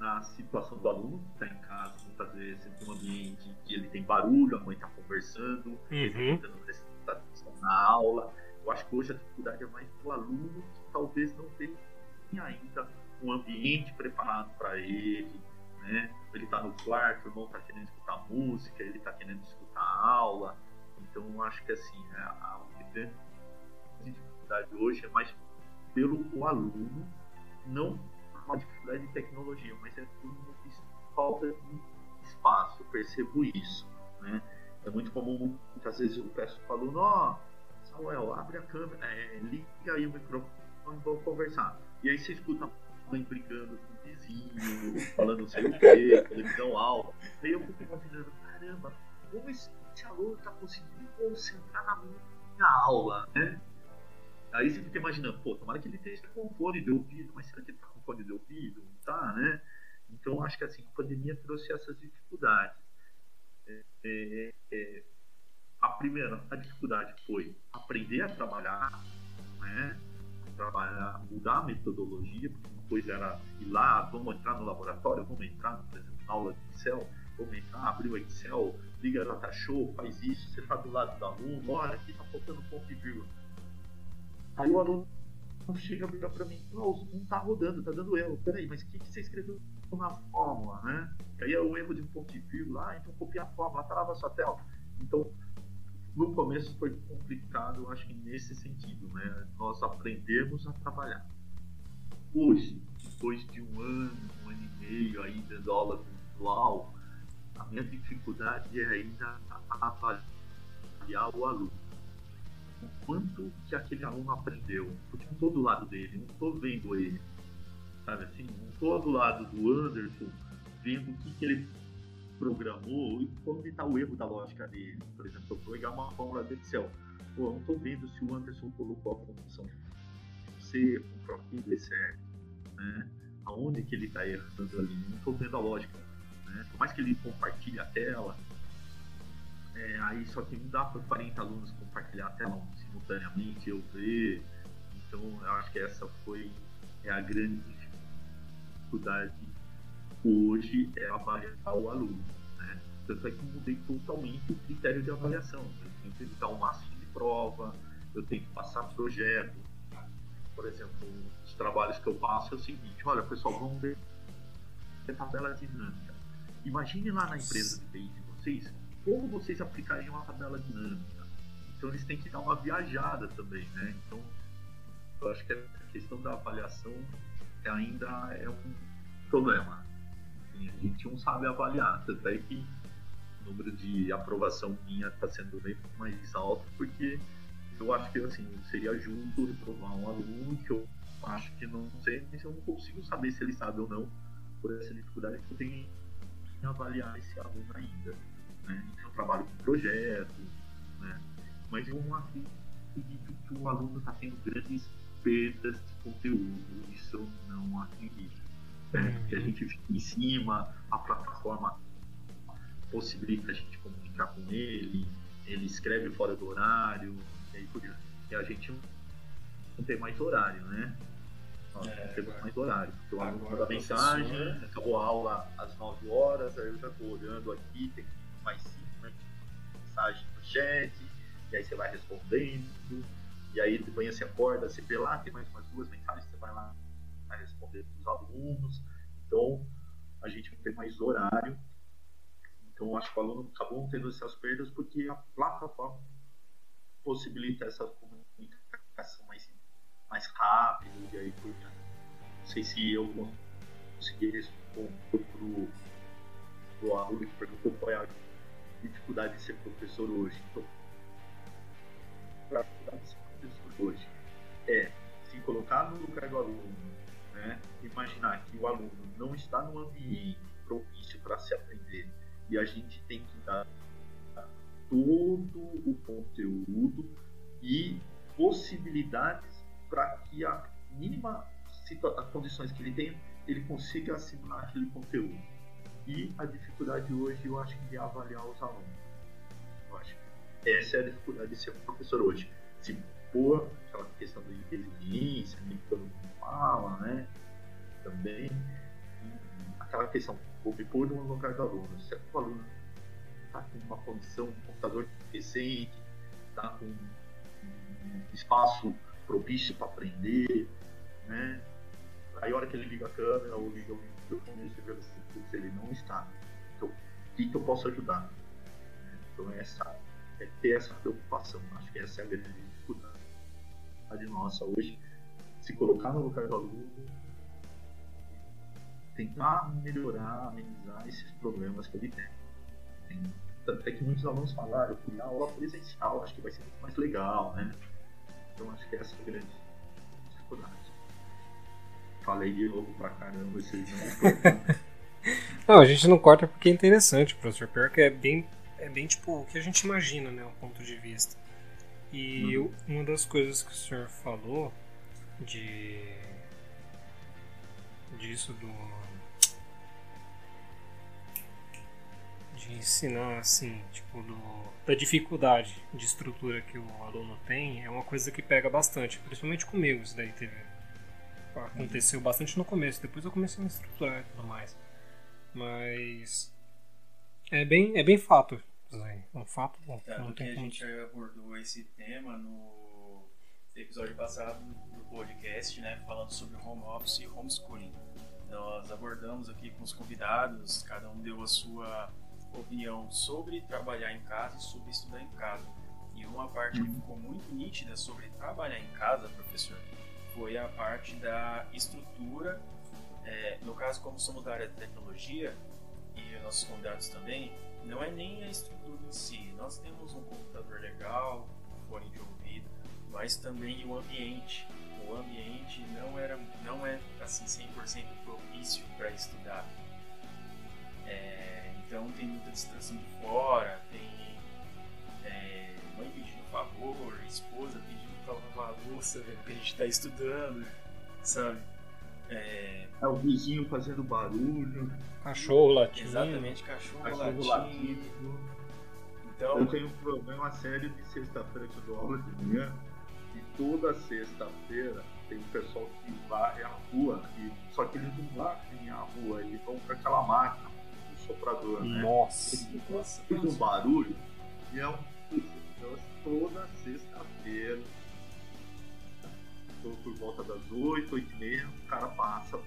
na situação do aluno que está em casa, muitas vezes em um ambiente que ele tem barulho, a mãe está conversando, uhum. ele está tentando prestar atenção na aula. Eu acho que hoje a dificuldade é mais do aluno que talvez não tenha ainda um ambiente preparado para ele, né? Ele está no quarto, o irmão está querendo escutar música, ele está querendo escutar a aula. Então eu acho que assim, a, a grande dificuldade hoje é mais pelo o aluno não uma dificuldade de tecnologia, mas é por falta de espaço, eu percebo isso. Né? É muito comum, muitas vezes eu peço para o aluno, ó, Samuel, abre a câmera, é, liga aí o microfone, vamos conversar. E aí você escuta a mãe brigando com o vizinho, falando não sei o quê, televisão alta. Aí eu fico imaginando, caramba, como esse aluno está conseguindo concentrar na minha aula, né? Aí você fica imaginando, pô, tomara que ele esteja com fone de ouvido, mas será que ele está com fone de ouvido? Não tá, né? Então acho que assim, a pandemia trouxe essas dificuldades. É, é, é, a primeira, a dificuldade foi aprender a trabalhar, né? Trabalhar, mudar a metodologia, porque uma coisa era ir lá, vamos entrar no laboratório, vamos entrar, por exemplo, na aula de Excel, vamos entrar, abrir o Excel, liga a data show, faz isso, você está do lado do aluno, olha, aqui está faltando ponto e vírgula Aí o aluno chega vira para mim, não, tá rodando, tá dando erro. Peraí, mas o que, que você escreveu na fórmula, né? aí é o erro de um ponto e vírgula, ah, então copia a fórmula, trava a sua tela. Então, no começo foi complicado, acho que nesse sentido, né? Nós aprendemos a trabalhar. Hoje, depois de um ano, um ano e meio aí dando aula virtual, a minha dificuldade é ainda avaliar o aluno o quanto que aquele aluno aprendeu. Porque não estou do lado dele, não estou vendo ele. Sabe assim? Não estou do lado do Anderson vendo o que, que ele programou e como está o erro da lógica dele. Por exemplo, eu vou pegar uma fórmula do Excel. Pô, eu não estou vendo se o Anderson colocou a função C aquilo dê certo. Né? Aonde que ele está errando ali? Não estou vendo a lógica. Né? Por mais que ele compartilhe a tela, é, aí só que não dá para 40 alunos compartilhar a tela simultaneamente, eu ver. Então eu acho que essa foi é a grande dificuldade hoje é avaliar o aluno. Né? Tanto é que mudei totalmente o critério de avaliação. Eu tenho que evitar o máximo de prova, eu tenho que passar projeto. Por exemplo, os trabalhos que eu passo é o seguinte, olha pessoal, vamos ver a tabela dinâmica. Imagine lá na empresa de TI de vocês como vocês aplicariam a tabela dinâmica. Então eles têm que dar uma viajada também, né? Então eu acho que a questão da avaliação ainda é um problema. Assim, a gente não sabe avaliar, tanto é que o número de aprovação minha está sendo bem mais alto, porque eu acho que assim, seria justo reprovar um aluno que eu acho que não sei, mas eu não consigo saber se ele sabe ou não, por essa dificuldade que eu tenho em avaliar esse aluno ainda né? Então, eu trabalho com projetos, né? Mas uma acredito que o aluno está tendo grandes perdas de conteúdo. Isso eu não acredito. Né? Porque a gente fica em cima, a plataforma possibilita a gente comunicar com ele, ele escreve fora do horário, e aí por diante. E a gente não tem mais horário, né? Nós é, não temos mais horário. Porque o aluno manda mensagem, acabou a aula às 9 horas, aí eu já estou olhando aqui, tem mais 5 né, mensagens no chat, e aí você vai respondendo, e aí de manhã você acorda, você vê lá, tem mais umas duas mensagens, você vai lá vai responder para os alunos. Então, a gente não tem mais horário. Então, acho que o aluno acabou tendo essas perdas porque a plataforma possibilita essa comunicação mais, mais rápida e aí por. Não sei se eu consegui responder para o aluno que perguntou qual é a dificuldade de ser professor hoje. Então, a dificuldade de ser professor hoje é se colocar no lugar do aluno, né? imaginar que o aluno não está num ambiente propício para se aprender e a gente tem que dar todo o conteúdo e possibilidades para que a mínima condições que ele tem, ele consiga assimilar aquele conteúdo. E a dificuldade hoje, eu acho que avaliar os alunos. Eu acho que essa é a dificuldade de ser professor hoje. Se pôr aquela questão da inteligência, que todo mundo fala, né? Também. E aquela questão, vou me pôr no lugar do aluno. Se o aluno está com uma condição, um computador decente, está com um espaço propício para aprender, né? Aí a hora que ele liga a câmera ou liga o microfone, você vê se ele não está. Então, o que, que eu posso ajudar? Então, essa, é ter essa preocupação. Acho que essa é a grande dificuldade nossa hoje. Se colocar no lugar do aluno, tentar melhorar, amenizar esses problemas que ele tem. tem tanto é que muitos alunos falaram, eu fui na aula presencial, acho que vai ser muito mais legal, né? Então acho que essa é a grande dificuldade. Falei de novo pra caramba, vocês não Não, a gente não corta porque é interessante, professor. Pior que é bem, é bem tipo o que a gente imagina, né? O ponto de vista. E uhum. uma das coisas que o senhor falou de disso do de ensinar assim, tipo do da dificuldade de estrutura que o aluno tem é uma coisa que pega bastante, principalmente comigo isso daí teve aconteceu bastante no começo, depois eu comecei a me estruturar e tudo mais. Mas é bem, é bem fato. É um fato bom. Tanto que a gente abordou esse tema no episódio passado do podcast, né? Falando sobre home office e homeschooling. Nós abordamos aqui com os convidados, cada um deu a sua opinião sobre trabalhar em casa e sobre estudar em casa. E uma parte que ficou muito nítida sobre trabalhar em casa, professor, foi a parte da estrutura. É, no caso, como somos da área de tecnologia, e nossos convidados também, não é nem a estrutura em si. Nós temos um computador legal, um fone de ouvido, mas também o ambiente. O ambiente não, era, não é assim 100% propício para estudar. É, então tem muita distração de fora, tem é, mãe pedindo favor, esposa pedindo lavar a louça, porque a gente está estudando, sabe? É... é... o vizinho fazendo barulho. Cachorro latindo. Exatamente, cachorro, cachorro latindo. latindo. Então... Eu tenho um problema sério de sexta-feira que eu dou aula de manhã. E toda sexta-feira tem um pessoal que varre a rua. E... Só que eles não varrem a rua, eles vão com aquela máquina, o soprador, né? Nossa! Faz um barulho e é um. Então, toda sexta-feira por volta das 8, 8 e meia, o cara passa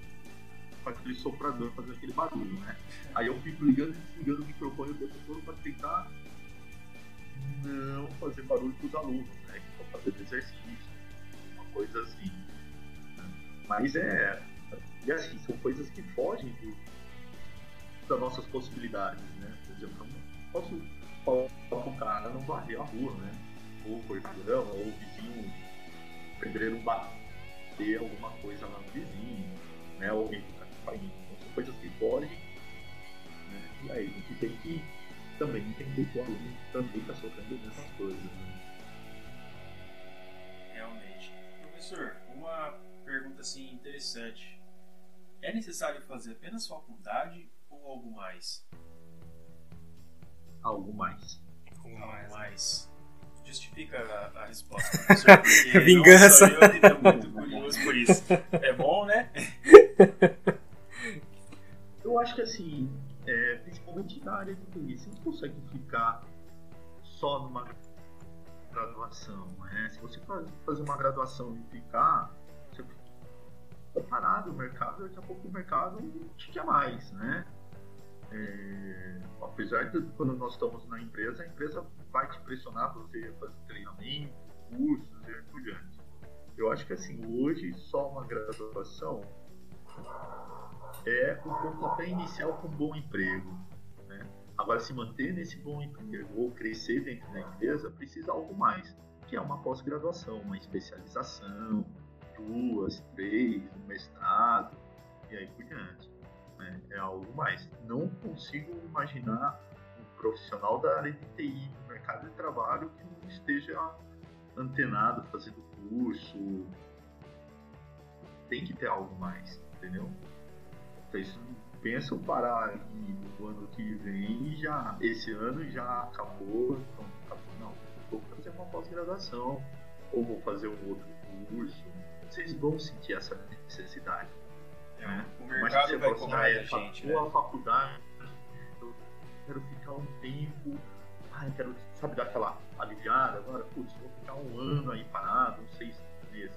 com aquele soprador fazendo aquele barulho, né? Aí eu fico ligando e desligando o microfone o tempo todo para tentar não fazer barulho para os alunos, né? Que estão fazendo exercício, uma coisa assim. Né? Mas é. E assim, são coisas que fogem de, das nossas possibilidades, né? Por exemplo, eu não posso falar para o cara não varrer a rua, né? Ou cortar grama, ou o vizinho o pedreiro bater alguma coisa lá no vizinho, né? Ou alguém ficar com farinha. Então, são coisas assim, que podem. Né? E aí a gente tem que também entender que o aluno também está sofrendo dessas coisas. Né? Realmente. Professor, uma pergunta assim interessante. É necessário fazer apenas faculdade ou algo mais? Algo mais. Algo mais. Algo mais. Né? Justifica a, a resposta, professor. Porque, Vingança. Nossa, eu que tô muito curioso por isso. É bom, né? Eu acho que assim, é, principalmente na área de TI, você não consegue ficar só numa graduação. Né? Se você faz- fazer uma graduação e ficar, você fica parado no mercado, daqui a pouco o mercado te quer mais. Né? É, apesar de quando nós estamos na empresa, a empresa vai te pressionar para você fazer treinamento, cursos e por diante. Eu acho que assim, hoje só uma graduação é o pontapé inicial com um bom emprego. Né? Agora, se manter nesse bom emprego ou crescer dentro da empresa, precisa algo mais, que é uma pós-graduação, uma especialização, duas, três, um mestrado e aí por diante. Né? É algo mais. Não consigo imaginar um profissional da área de TI no mercado de trabalho que não esteja antenado, fazendo curso. Tem que ter algo mais, entendeu? Vocês pensam parar no ano que vem e já esse ano já acabou, então acabou. Não, vou fazer uma pós-graduação ou vou fazer um outro curso. Vocês vão sentir essa necessidade. Né? O Mas mercado você vai fala cobrar é fa- gente, né? a faculdade, eu quero ficar um tempo, ah, eu quero, sabe, dar aquela aliviada agora, putz, vou ficar um ano aí parado, uns seis meses.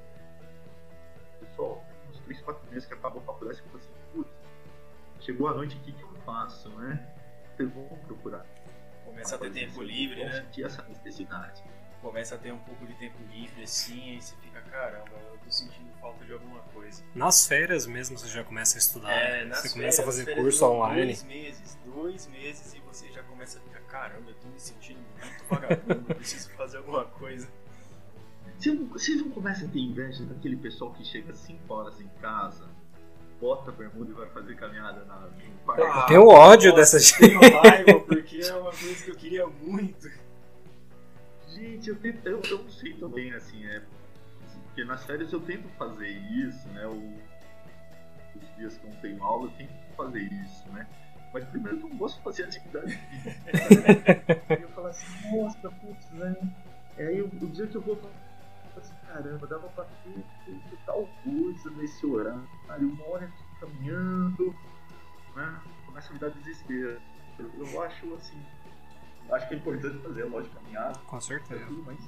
Pessoal, uns três, quatro meses que acabou a faculdade, você fica assim, putz, chegou a noite, o que, que eu faço, né? Vocês vão procurar. Começa a ter tempo livre, né? sentir essa necessidade. Começa a ter um pouco de tempo livre assim, aí você fica, caramba, eu tô sentindo falta de alguma coisa. Nas férias mesmo você já começa a estudar. É, né? nas você férias, começa a fazer curso online. Dois meses, dois meses e você já começa a ficar, caramba, eu tô me sentindo muito vagabundo, eu preciso fazer alguma coisa. Vocês não, vocês não começam a ter inveja daquele pessoal que chega 5 horas em casa, bota a bermuda e vai fazer caminhada na, no parque? Ah, Tenho ódio dessa gente. Tenho raiva porque é uma coisa que eu queria muito. Gente, eu, tento, eu, eu não sei também, assim, é. Porque nas férias eu tento fazer isso, né? O, os dias que eu não tenho aula, eu tento fazer isso, né? Mas primeiro eu não gosto de fazer atividade física. Aí eu falo assim, nossa, putz, né? Aí o, o dia que eu vou assim, caramba, dava pra ter feito tal coisa nesse horário, uma hora tô caminhando, né? Começa a me dar desespero. Eu, eu acho assim, acho que é importante fazer, lógico, caminhada Com certeza. tudo, mas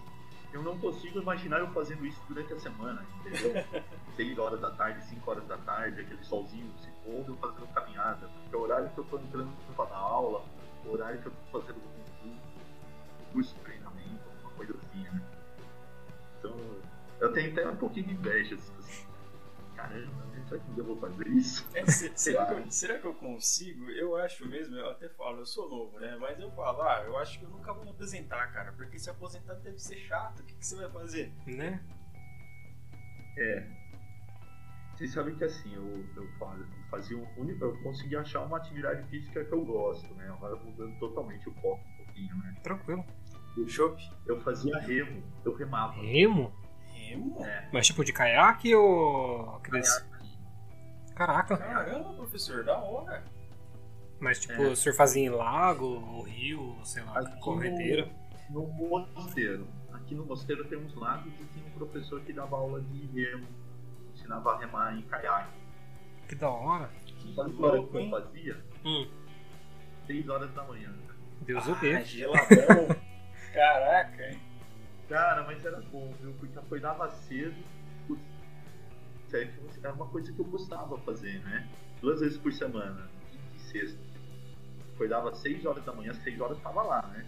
eu não consigo imaginar eu fazendo isso durante a semana, entendeu? 6 horas da tarde, 5 horas da tarde, aquele solzinho se pondo, eu fazendo caminhada. Porque é o horário que eu tô entrando pra dar aula, o horário que eu tô fazendo um curso de treinamento, alguma coisa assim, né? Então, eu tenho até um pouquinho de inveja, assim, assim, caramba? Será que eu vou fazer isso? É, se- será, que eu, será que eu consigo? Eu acho mesmo, eu até falo, eu sou novo, né? Mas eu falo, ah, eu acho que eu nunca vou me aposentar, cara. Porque se aposentar deve ser chato. O que, que você vai fazer? Né? É. Vocês sabem que assim, eu, eu fa- fazia um, uni- eu consegui achar uma atividade física que eu gosto, né? Agora mudando totalmente o foco um pouquinho, né? Tranquilo. Chopp? Eu fazia remo, eu remava. Remo? Remo? É. Mas tipo de caiaque ou. aqueles- Caraca. Caramba, professor, da hora. Mas tipo, É. o senhor fazia em lago, ou rio, sei lá, Aqui corredeira. No mosteiro. Aqui no mosteiro tem uns lagos e tinha um professor que dava aula de remo, ensinava a remar em caiaque. Que da hora. Que Sabe que hora que eu fazia? Hum, 6 horas da manhã. Deus o Ah, livre. geladão. Caraca, hein? Cara, mas era bom, viu? Porque acordava cedo. Sério, era uma coisa que eu gostava de fazer, né? Duas vezes por semana, quinta e sexta. Acordava às 6 horas da manhã, 6 horas tava lá, né?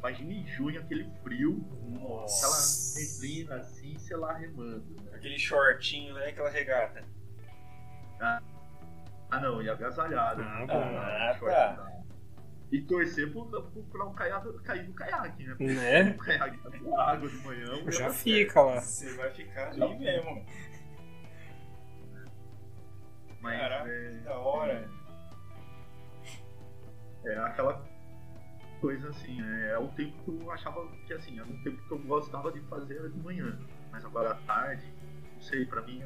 Imagina em junho aquele frio, aquela Nossa. neblina assim, sei lá, remando. Né? Aquele shortinho, né? Aquela regata. Ah não, e agasalhado. Ah, né? bom. Ah, tá. E torcer pro, pro, pra não cair, cair no caiaque, né? Né? O caiaque tá com água de manhã. Já fica lá. Você vai ficar ali mesmo. Mas Caraca, é, que da hora. é aquela coisa assim, é, é o tempo que eu achava que assim, era um tempo que eu gostava de fazer era de manhã. Mas agora à tarde, não sei, pra mim,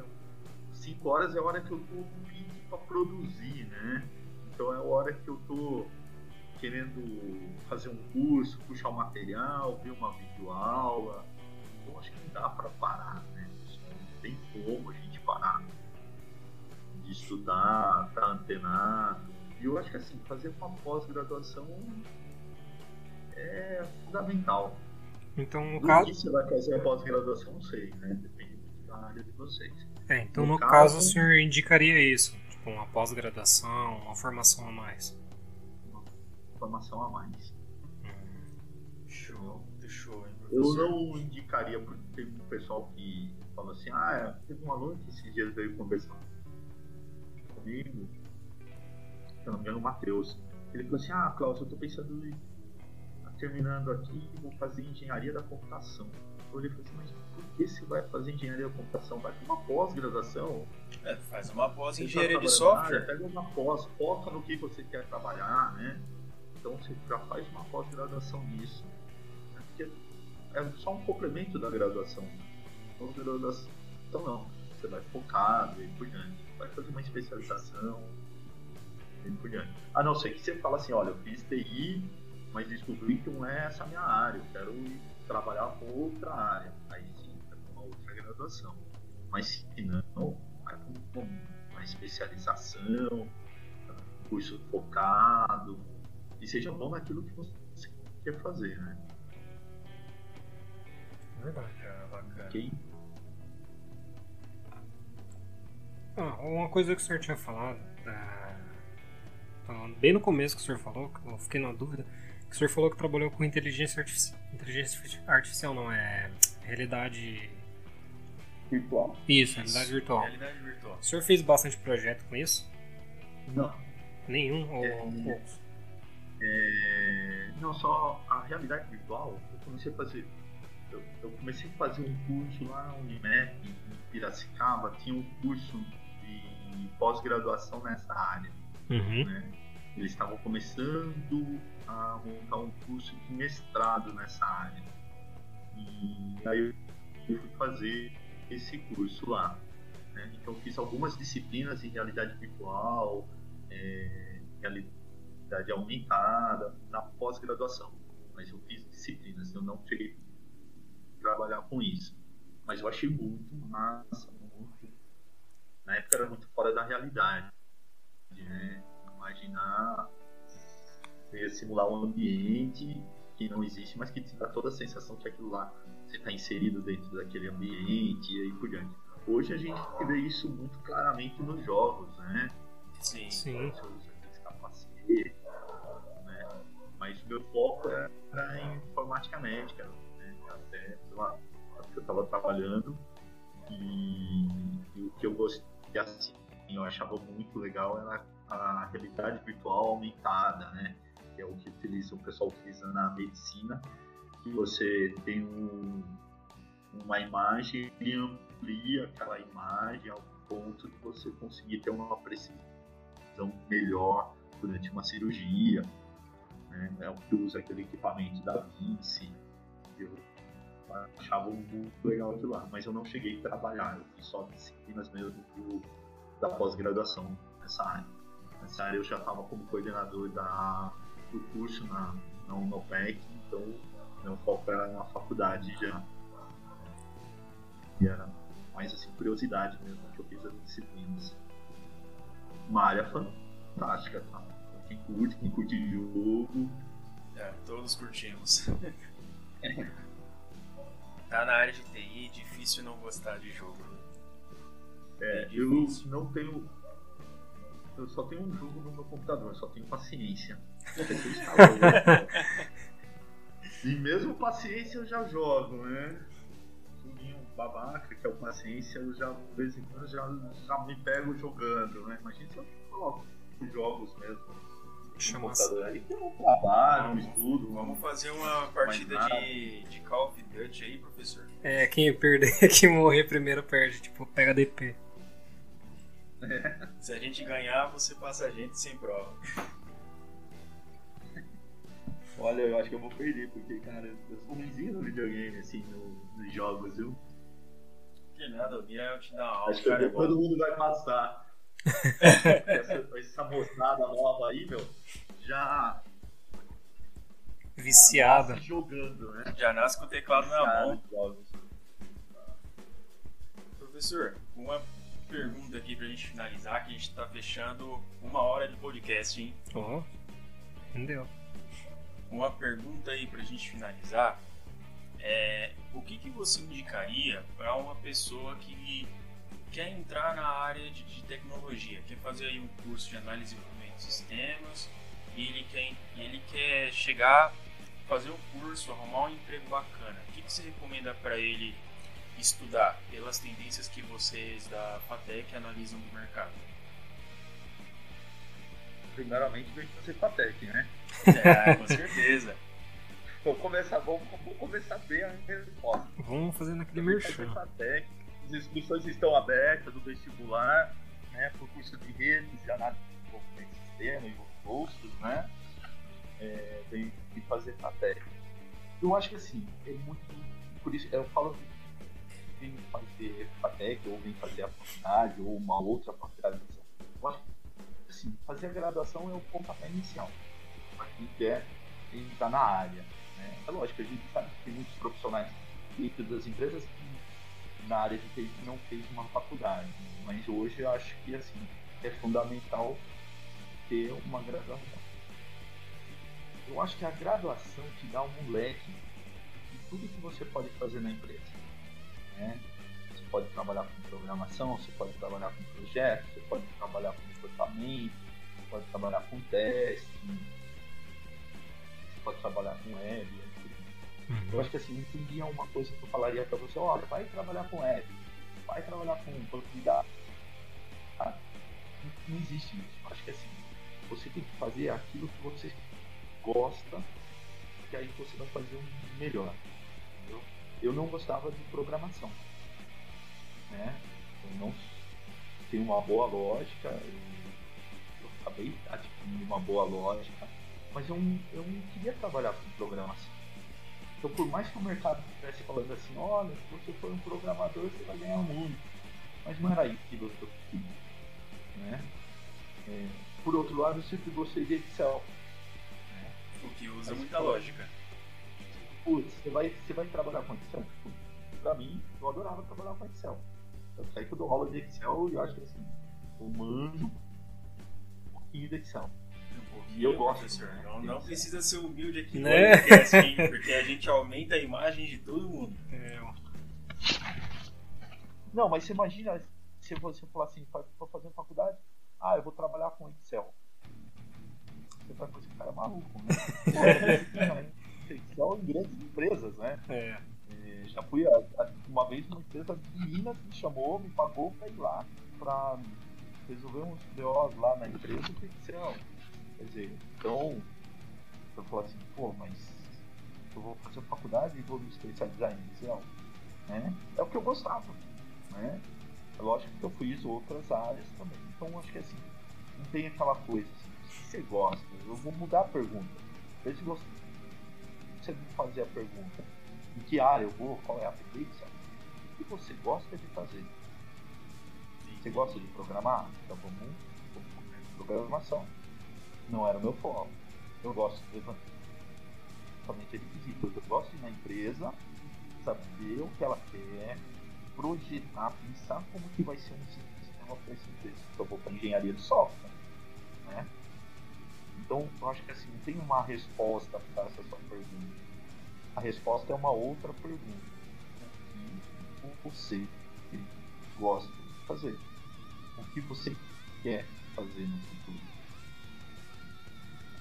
5 horas é a hora que eu tô pique para produzir, né? Então é a hora que eu tô querendo fazer um curso, puxar o um material, ver uma videoaula. Então acho que não dá para parar, né? Não tem como a gente parar de estudar, estar tá antenado. E eu acho que assim, fazer uma pós-graduação é fundamental. Então, no Do caso. que você vai fazer a pós-graduação, não sei, né? Depende da área de vocês. É, então no, No caso, caso- o senhor indicaria isso, tipo uma pós-graduação, uma formação a mais. Uma formação a mais. Show, muito show, hein, Eu não indicaria, porque tem um pessoal que fala assim, ah, é, teve um aluno que esses dias veio conversar comigo, se não me engano, o Matheus. Ele falou assim, ah, Klaus, eu tô pensando em tá terminando aqui e vou fazer engenharia da computação. Eu olhei e falei assim, mas por que você vai fazer engenharia da computação? Vai ter uma pós-graduação. É, faz uma pós em tá engenharia de software. área, Pega uma pós, foca no que você quer trabalhar, né? Então você já faz uma pós-graduação nisso. né? Porque é só um complemento da graduação. Pós-graduação não. Você vai focado e por diante. Vai fazer uma especialização e por diante. A não ser que você fala assim, olha, eu fiz TI, mas descobri que não é essa a minha área. Eu quero ir trabalhar com outra área. Aí sim, é uma outra graduação. Mas se não, vai com uma especialização, um curso focado, e seja bom naquilo que você quer fazer, né? Verdade. Ah, bacana. Ok? Ah, uma coisa que o senhor tinha falado, ah, bem no começo que o senhor falou, que eu fiquei na dúvida, que o senhor falou que trabalhou com inteligência artificial. Inteligência artificial não, é realidade. Virtual. Isso, realidade virtual. Realidade virtual. O senhor fez bastante projeto com isso? Não. Nenhum ou É, poucos? É, não, só a realidade virtual, eu comecei a fazer. Eu, eu comecei a fazer um curso lá na Unimap, em Piracicaba, tinha um curso de pós-graduação nessa área. Uhum. né? Eles estavam começando a montar um curso de mestrado nessa área. E aí eu fui fazer esse curso lá. né? Então eu fiz algumas disciplinas em realidade virtual, é, realidade aumentada, na pós-graduação. Mas eu fiz disciplinas, eu não cheguei a trabalhar com isso. Mas eu achei muito massa. Na época era muito fora da realidade. Né? Imaginar você simular um ambiente que não existe, mas que te dá toda a sensação que aquilo lá você está inserido dentro daquele ambiente e aí por diante. Hoje a gente vê isso muito claramente nos jogos, né? Sim. Sim. Você usa aqueles capacetes, né? Mas o meu foco era em informática médica, né? Até, sei lá, porque eu estava trabalhando e, e o que eu gostei, assim, eu achava muito legal era a realidade virtual aumentada, né? Que é o que utiliza, o pessoal utiliza na medicina, que você tem um, uma imagem e amplia aquela imagem ao ponto de você conseguir ter uma precisão melhor durante uma cirurgia. Né? É o que usa aquele equipamento da Vinci. Achava muito legal aquilo lá, mas eu não cheguei a trabalhar, eu fiz só disciplinas mesmo do, da pós-graduação nessa área. Nessa área eu já estava como coordenador da, do curso na, na Unopec, então meu foco era na faculdade já. E era mais assim, curiosidade mesmo que eu fiz as disciplinas. Uma área fantástica, tá? Quem curte, quem curte jogo, É, todos curtimos. tá na área de TI, difícil não gostar de jogo. É, É eu não tenho. Eu só tenho um jogo no meu computador, eu só tenho paciência. E mesmo paciência eu já jogo, né? Joguinho babaca, que é o paciência, eu já, de vez em quando, já, já me pego jogando, né? Imagina se eu coloco os jogos mesmo Chama computador. Aí tem um trabalho, um estudo, Vamos fazer uma partida de, de Call of Duty aí, professor. É, quem perder, quem morrer primeiro perde, tipo, pega DP. Se a gente ganhar, você passa a gente sem prova. Olha, eu acho que eu vou perder, porque, cara, eu sou ruimzinho no videogame, assim, no- nos jogos, viu? Que nada, o Mira te dá uma aula. Acho que cara, é todo mundo vai passar. essa, essa moçada nova aí, meu, já Viciada. se jogando, né? Já nasce com o teclado na mão. Professor, uma pergunta aqui pra gente finalizar, que a gente tá fechando uma hora de podcast, hein? Ó, entendeu? Uma pergunta aí pra gente finalizar é o que, que você indicaria para uma pessoa que quer entrar na área de, de tecnologia, quer fazer aí um curso de análise e desenvolvimento de sistemas e ele quer, e ele quer chegar, fazer o curso, arrumar um emprego bacana. O que, que você recomenda para ele estudar pelas tendências que vocês da FATEC analisam do mercado? Primeiramente, vem fazer Fatec, né? É, com certeza. Vou começar, vamos, vamos começar bem a resposta. Vamos fazer naquele merchan. Fatec. As inscrições estão abertas do vestibular, né? Por curso de redes, de análise de desenvolvimento de sistema outros, né? É, vem que fazer Fatec. Eu acho que assim, é muito. Por isso, eu falo que vem fazer Fatec, ou vem fazer a faculdade, ou uma outra pós-graduação. Eu acho que assim, fazer a graduação é o pontapé inicial. Para quem quer entrar na área. Né? É lógico, a gente sabe que tem muitos profissionais dentro das empresas que na área de TI não fez uma faculdade. Mas hoje eu acho que assim, é fundamental ter uma graduação. Eu acho que a graduação te dá um leque de tudo que você pode fazer na empresa. Né? Você pode trabalhar com programação, você pode trabalhar com projetos, você pode trabalhar com comportamento, você pode trabalhar com teste, você pode trabalhar com web. enfim. Eu acho que assim, não teria uma coisa que eu falaria pra você, olha, vai trabalhar com web, vai trabalhar com banco de dados. Não existe isso. Eu acho que assim, você tem que fazer aquilo que você gosta, que aí você vai fazer um melhor. entendeu? Eu não gostava de programação. Né? Eu não tenho uma boa lógica, eu, acabei adquirindo uma boa lógica, mas eu, eu não queria trabalhar com programação. Então, por mais que o mercado estivesse falando assim, olha, se você for um programador, você vai ganhar muito. Mas não era aquilo que eu queria. Né? É, por outro lado, eu sempre gostei de Excel. O que usa muita lógica. Putz, você vai, você vai trabalhar com Excel? Pra mim, eu adorava trabalhar com Excel. Tanto é que eu dou aula de Excel e eu acho que assim, eu manjo um pouquinho de Excel. E eu gosto, professor. né? Não, não precisa ser humilde aqui Né? podcast, hein? porque a gente aumenta a imagem de todo mundo. É. Não, mas você imagina se você falar assim, para fazer faculdade, ah, eu vou trabalhar com Excel. Você vai falar esse cara é maluco, né? Excel em grandes empresas, né? é. É, já fui uma vez uma empresa de Minas me chamou, me pagou pra ir lá pra resolver uns BOs lá na empresa com Excel. Quer dizer, então eu falo assim, pô, mas eu vou fazer faculdade e vou me especializar em Excel. Né? É o que eu gostava. Né? É lógico que eu fiz outras áreas também. Então acho que assim, não tem aquela coisa assim, se você gosta, eu vou mudar a pergunta. Vez de você fazer a pergunta em que área eu vou, qual é a tendência, o que você gosta de fazer? Você gosta de programar? Então vamos, programação. Não era o meu foco. Eu gosto de levantar somente requisitos. Eu gosto de ir na empresa, saber o que ela quer, projetar, pensar como que vai ser um sistema Então eu vou para engenharia de software. Né? Então eu acho que assim, não tem uma resposta para essa sua pergunta. A resposta é uma outra pergunta. O que você gosta de fazer? O que você quer fazer no futuro?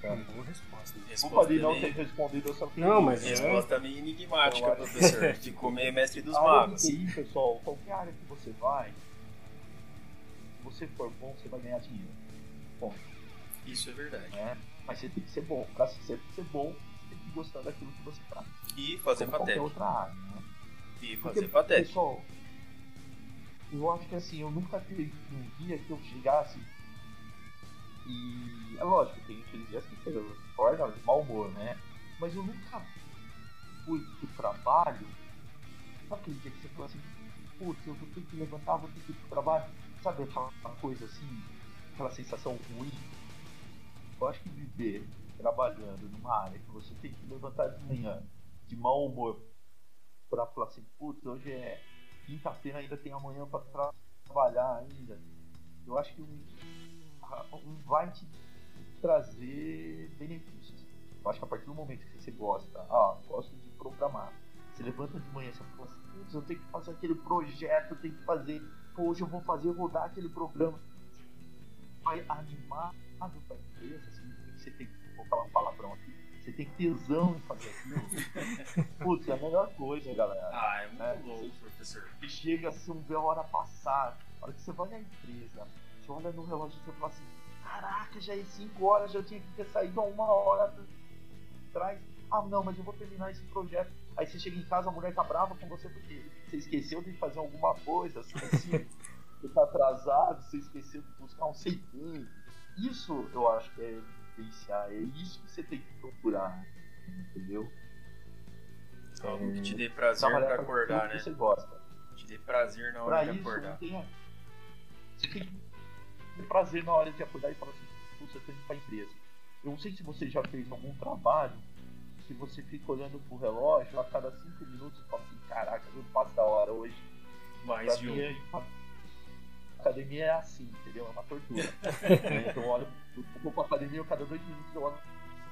Uma boa resposta. Desculpa de não meio- ter respondido essa pergunta. Não, mas é- Resposta meio enigmática, professor. Ficou meio mestre dos A área magos. de TI, pessoal, qualquer área que você vai, você for bom, você vai ganhar dinheiro. Bom, Isso é verdade. né? Mas você tem que ser bom. Pra você ser bom, você tem que gostar daquilo que você faz. E fazer Como FATEC. outra área, né? E Porque, fazer FATEC. pessoal, eu acho que assim, eu nunca teve um dia que eu chegasse e. É lógico, tem aqueles dias que você acorda de mau humor, né? Mas eu nunca fui pro trabalho, sabe aquele dia que você falou assim, putz, eu vou ter que levantar, vou ter que ir pro trabalho? Sabe aquela coisa assim, aquela sensação ruim? Eu acho que viver trabalhando numa área que você tem que levantar de manhã de mau humor para falar assim, putz, hoje é quinta-feira, ainda tem amanhã para tra trabalhar ainda. Eu acho que um, um vai te trazer benefícios. Eu acho que a partir do momento que você gosta, ah, gosto de programar, você levanta de manhã e fala assim, putz, eu tenho que fazer aquele projeto, eu tenho que fazer, hoje eu vou fazer, rodar aquele programa. Vai animar a empresa, assim, você tem que, vou falar um palavrão aqui, você tem tesão em fazer aquilo. Putz, é a melhor coisa, galera. Ah, é muito é, louco, professor. E chega assim, vê a hora passar. A hora que você vai na empresa, você olha no relógio e você fala assim, caraca, já é 5 horas, já tinha que ter saído há uma hora atrás. Ah, não, mas eu vou terminar esse projeto. Aí você chega em casa, a mulher tá brava com você porque você esqueceu de fazer alguma coisa, assim, assim você tá atrasado, você esqueceu de buscar um sei Isso eu acho que é vivenciar. É isso que você tem que procurar, entendeu? Algo é, que te dê prazer pra acordar, né? Que você gosta. Te dê prazer na hora pra de isso, acordar. Tem, você tem que ter prazer na hora de acordar e falar assim, você tem que ir pra empresa. Eu não sei se você já fez algum trabalho que você fica olhando pro relógio a cada 5 minutos e fala assim, caraca, não passa da hora hoje. Mais de um. É, academia é assim, entendeu? É uma tortura. é, então olha eu vou pra academia, eu cada dois minutos eu olho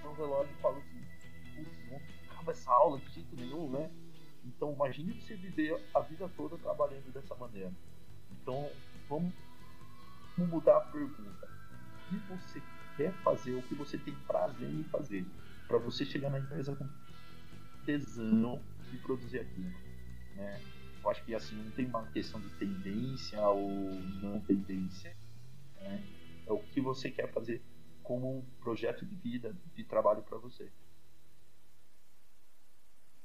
no relógio e falo assim, putz, não acaba essa aula de jeito nenhum, né? Então imagine você viver a vida toda trabalhando dessa maneira. Então vamos, vamos mudar a pergunta. O que você quer fazer, o que você tem prazer em fazer, para você chegar na empresa com tesão de produzir aquilo. Né? Eu acho que assim não tem uma questão de tendência ou não tendência. Né? é o que você quer fazer como um projeto de vida, de trabalho para você.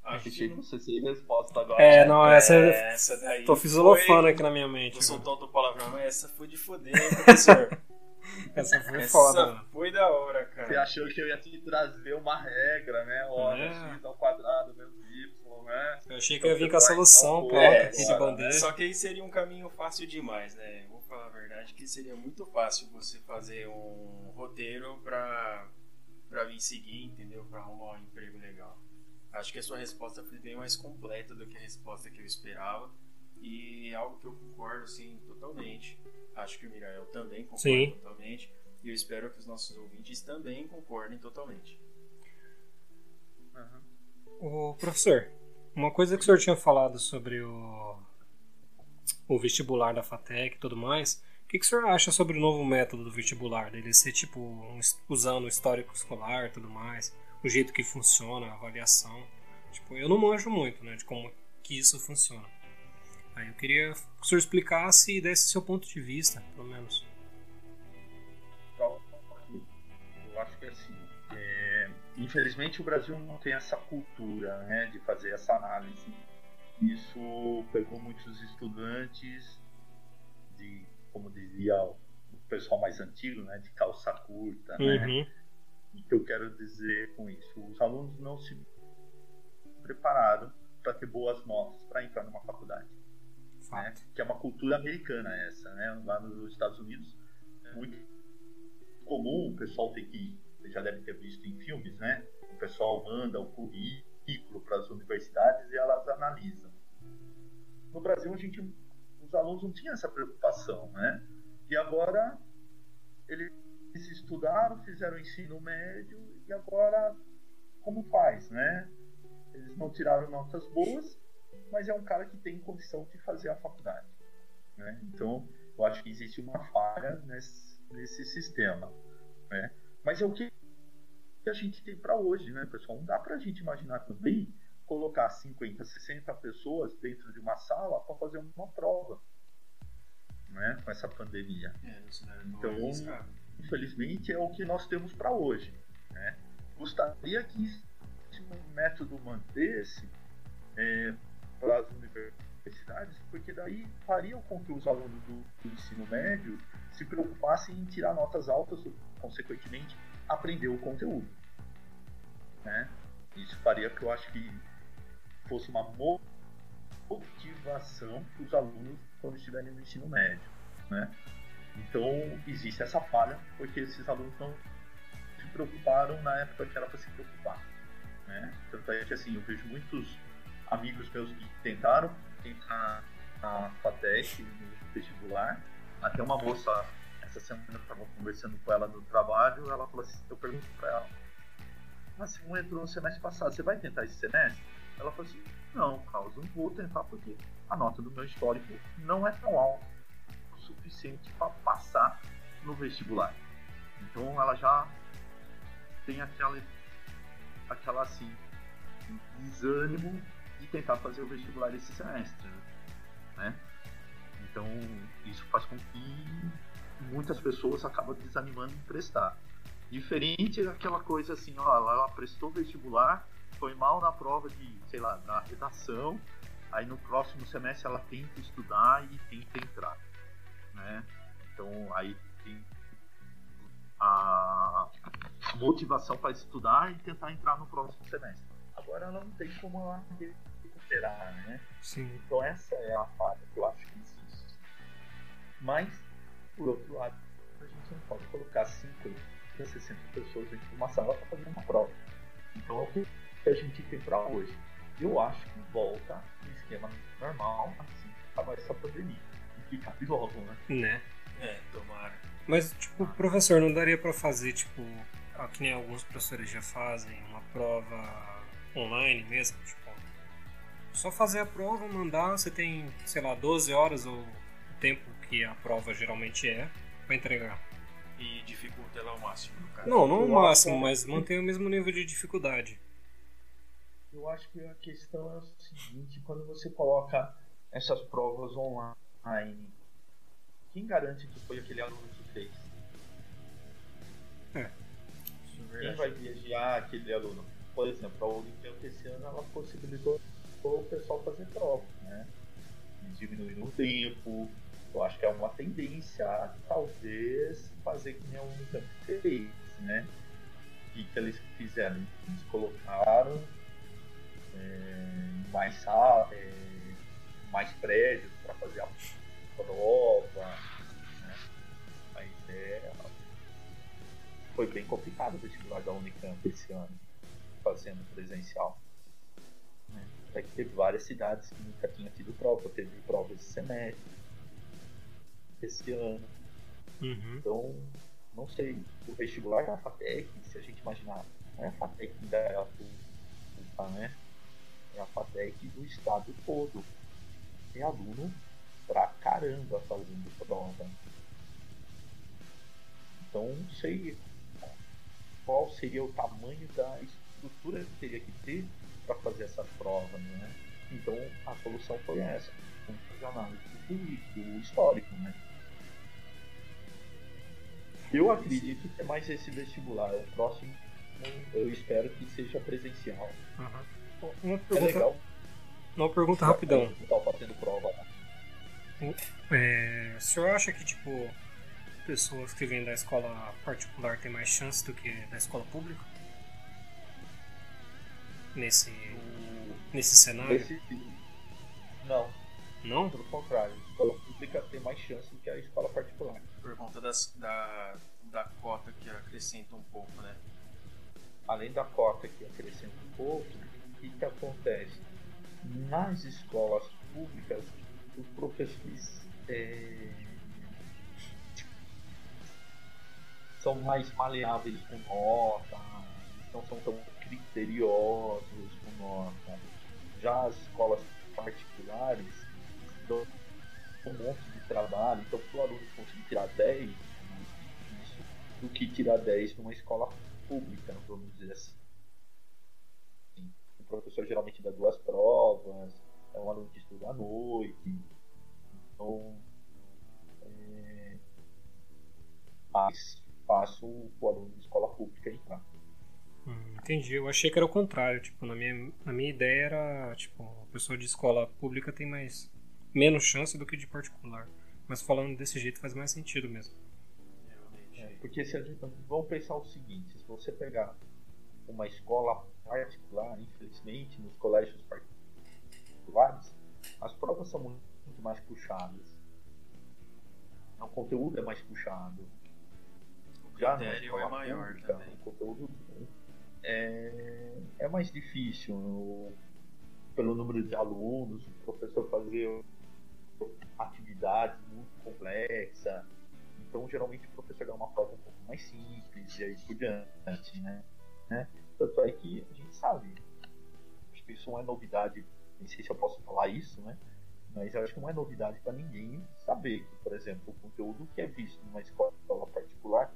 Acho que você sem resposta agora. É, não, essa, é, essa daí. Tô fisolofando aqui na minha mente. Tô soltando o palavrão, mas essa foi de foder, professor. essa foi essa foda. Foi da hora, cara. Você achou que eu ia te trazer uma regra, né? Olha, é. x ao quadrado menos y, né? Eu achei que eu ia vir com a solução pronta é, aqui de bandeira. Só que aí seria um caminho fácil demais, né? falar a verdade, que seria muito fácil você fazer um roteiro para para vir seguir, entendeu? Para arrumar um emprego legal. Acho que a sua resposta foi bem mais completa do que a resposta que eu esperava e é algo que eu concordo sim totalmente. Acho que o Mirael também concorda sim. totalmente e eu espero que os nossos ouvintes também concordem totalmente. Uhum. O professor, uma coisa que o senhor tinha falado sobre o o vestibular da FATEC e tudo mais. O que, que o senhor acha sobre o novo método do vestibular? Dele ser tipo um, usando o histórico escolar e tudo mais, o jeito que funciona, a avaliação. Tipo, eu não manjo muito, né, de como que isso funciona. Aí eu queria que o senhor explicasse e desse seu ponto de vista, pelo menos. Eu acho que assim, é, infelizmente o Brasil não tem essa cultura né, de fazer essa análise isso pegou muitos estudantes de, como dizia o pessoal mais antigo, né, de calça curta, né? uhum. né? O que eu quero dizer com isso? Os alunos não se prepararam para ter boas notas para entrar numa faculdade. Né? Que é uma cultura americana essa, né? Lá nos Estados Unidos muito comum, o pessoal tem que, você já deve ter visto em filmes, né? O pessoal manda o currículo para as universidades e elas analisam. No Brasil, a gente, os alunos não tinham essa preocupação, né? E agora eles estudaram, fizeram ensino médio e agora como faz, né? Eles não tiraram notas boas, mas é um cara que tem condição de fazer a faculdade. Né? Então, eu acho que existe uma falha nesse, nesse sistema. Né? Mas é o que a gente tem para hoje, né, pessoal? Não dá para a gente imaginar também colocar 50, 60 pessoas dentro de uma sala para fazer uma prova, né, com essa pandemia. É, então, infelizmente, é o que nós temos para hoje. Né? Gostaria que um método mantesse é, para as universidades, porque daí faria com que os alunos do, do ensino médio se preocupassem em tirar notas altas, consequentemente aprender o conteúdo. Né? Isso faria que eu acho que fosse uma motivação para os alunos quando estiverem no ensino médio, né? Então existe essa falha porque esses alunos não se preocuparam na época que era para se preocupar, né? Tanto é que assim eu vejo muitos amigos meus que tentaram entrar na FATEC no vestibular, até uma moça essa semana eu estava conversando com ela no trabalho, ela falou assim, eu pergunto para ela, mas você não entrou no semestre passado, você vai tentar esse semestre? Ela falou assim, não, Carlos, não vou tentar porque a nota do meu histórico não é tão alta o suficiente para passar no vestibular. Então ela já tem aquela, aquela assim, desânimo de tentar fazer o vestibular esse semestre, né? Então isso faz com que muitas pessoas acabam desanimando em prestar. Diferente daquela coisa assim, ó, ela prestou vestibular, foi mal na prova de, sei lá, na redação, aí no próximo semestre ela tenta estudar e tenta entrar, né? Então aí tem a motivação para estudar e tentar entrar no próximo semestre. Agora ela não tem como ela recuperar, né? Sim. Então essa é a falha que eu acho que existe. Mas, por outro lado, a gente não pode colocar 50, 60 pessoas dentro de uma sala para fazer uma prova. Então é o que a gente tem para hoje. Eu acho que volta no esquema normal assim que acabar essa pandemia. E que cabe logo, né? Né? É, tomara. Mas, tipo, professor, não daria pra fazer, tipo, que nem alguns professores já fazem, uma prova online mesmo, tipo, só fazer a prova, mandar, você tem, sei lá, 12 horas ou o tempo que a prova geralmente é pra entregar. E dificulta ela ao máximo, no caso. Não, não o Eu máximo, mas mantém o mesmo nível de dificuldade. Eu acho que a questão é o seguinte, quando você coloca essas provas online, quem garante que foi aquele aluno que fez? Isso é Quem vai viajar aquele aluno? Por exemplo, a Unicamp esse ano ela possibilitou o pessoal fazer prova, né? Diminuindo o tempo. Eu acho que é uma tendência a talvez fazer que nem a Unicamp fez, né? E que eles fizeram? Eles colocaram é, mais é, mais prédios para fazer a prova, né? Mas é, foi bem complicado o vestibular da Unicamp esse ano, fazendo presencial. Né? Até que teve várias cidades que nunca tinham tido prova, teve prova esse semestre, esse ano. Uhum. Então, não sei, o vestibular da FATEC, se a gente imaginar, não é a FATEC da é a pública, né? É a FATEC do estado todo. Tem aluno pra caramba fazendo prova. Então, não sei qual seria o tamanho da estrutura que teria que ter para fazer essas provas, né? Então, a solução foi essa. Vamos fazer análise do currículo histórico, né? Eu acredito que é mais esse vestibular. O próximo eu espero que seja presencial. Uhum. Uma É pergunta, legal. uma pergunta rapidão. Tá fazendo prova. É, o senhor acha que, tipo, pessoas que vêm da escola particular têm mais chance do que da escola pública? Nesse, nesse cenário? Esse, não, Não? pelo contrário. A escola pública tem mais chance do que a escola particular. Por conta das, da, da cota que acrescenta um pouco, né? Além da cota que acrescenta um pouco, o que, que acontece? Nas escolas públicas, os professores é, são mais maleáveis com nota, não são tão criteriosos com nota. Já as escolas particulares dão um monte de trabalho, então para o aluno conseguir tirar 10, é mais difícil do que tirar 10 numa escola pública, vamos dizer assim. O professor geralmente dá duas provas, é um aluno que estuda à noite, então é mais fácil o aluno de escola pública entrar. Entendi. Eu achei que era o contrário. Tipo, na minha, na minha ideia era, tipo, a pessoa de escola pública tem mais menos chance do que de particular. Mas falando desse jeito faz mais sentido mesmo. Realmente. É, porque se a gente, vamos pensar o seguinte, se você pegar uma escola particular, infelizmente, nos colégios particulares, as provas são muito, mais puxadas. O conteúdo é mais puxado. O Já critério numa é maior pública, também. O conteúdo é, é mais difícil. o- pelo número de alunos, o professor fazer atividades muito complexas. Então, geralmente, o professor dá uma prova um pouco mais simples e aí por diante, né? né? Tanto é que a gente sabe. Acho que isso não é novidade. Nem sei se eu posso falar isso, né? Mas eu acho que não é novidade para ninguém saber que, por exemplo, o conteúdo que é visto numa escola particular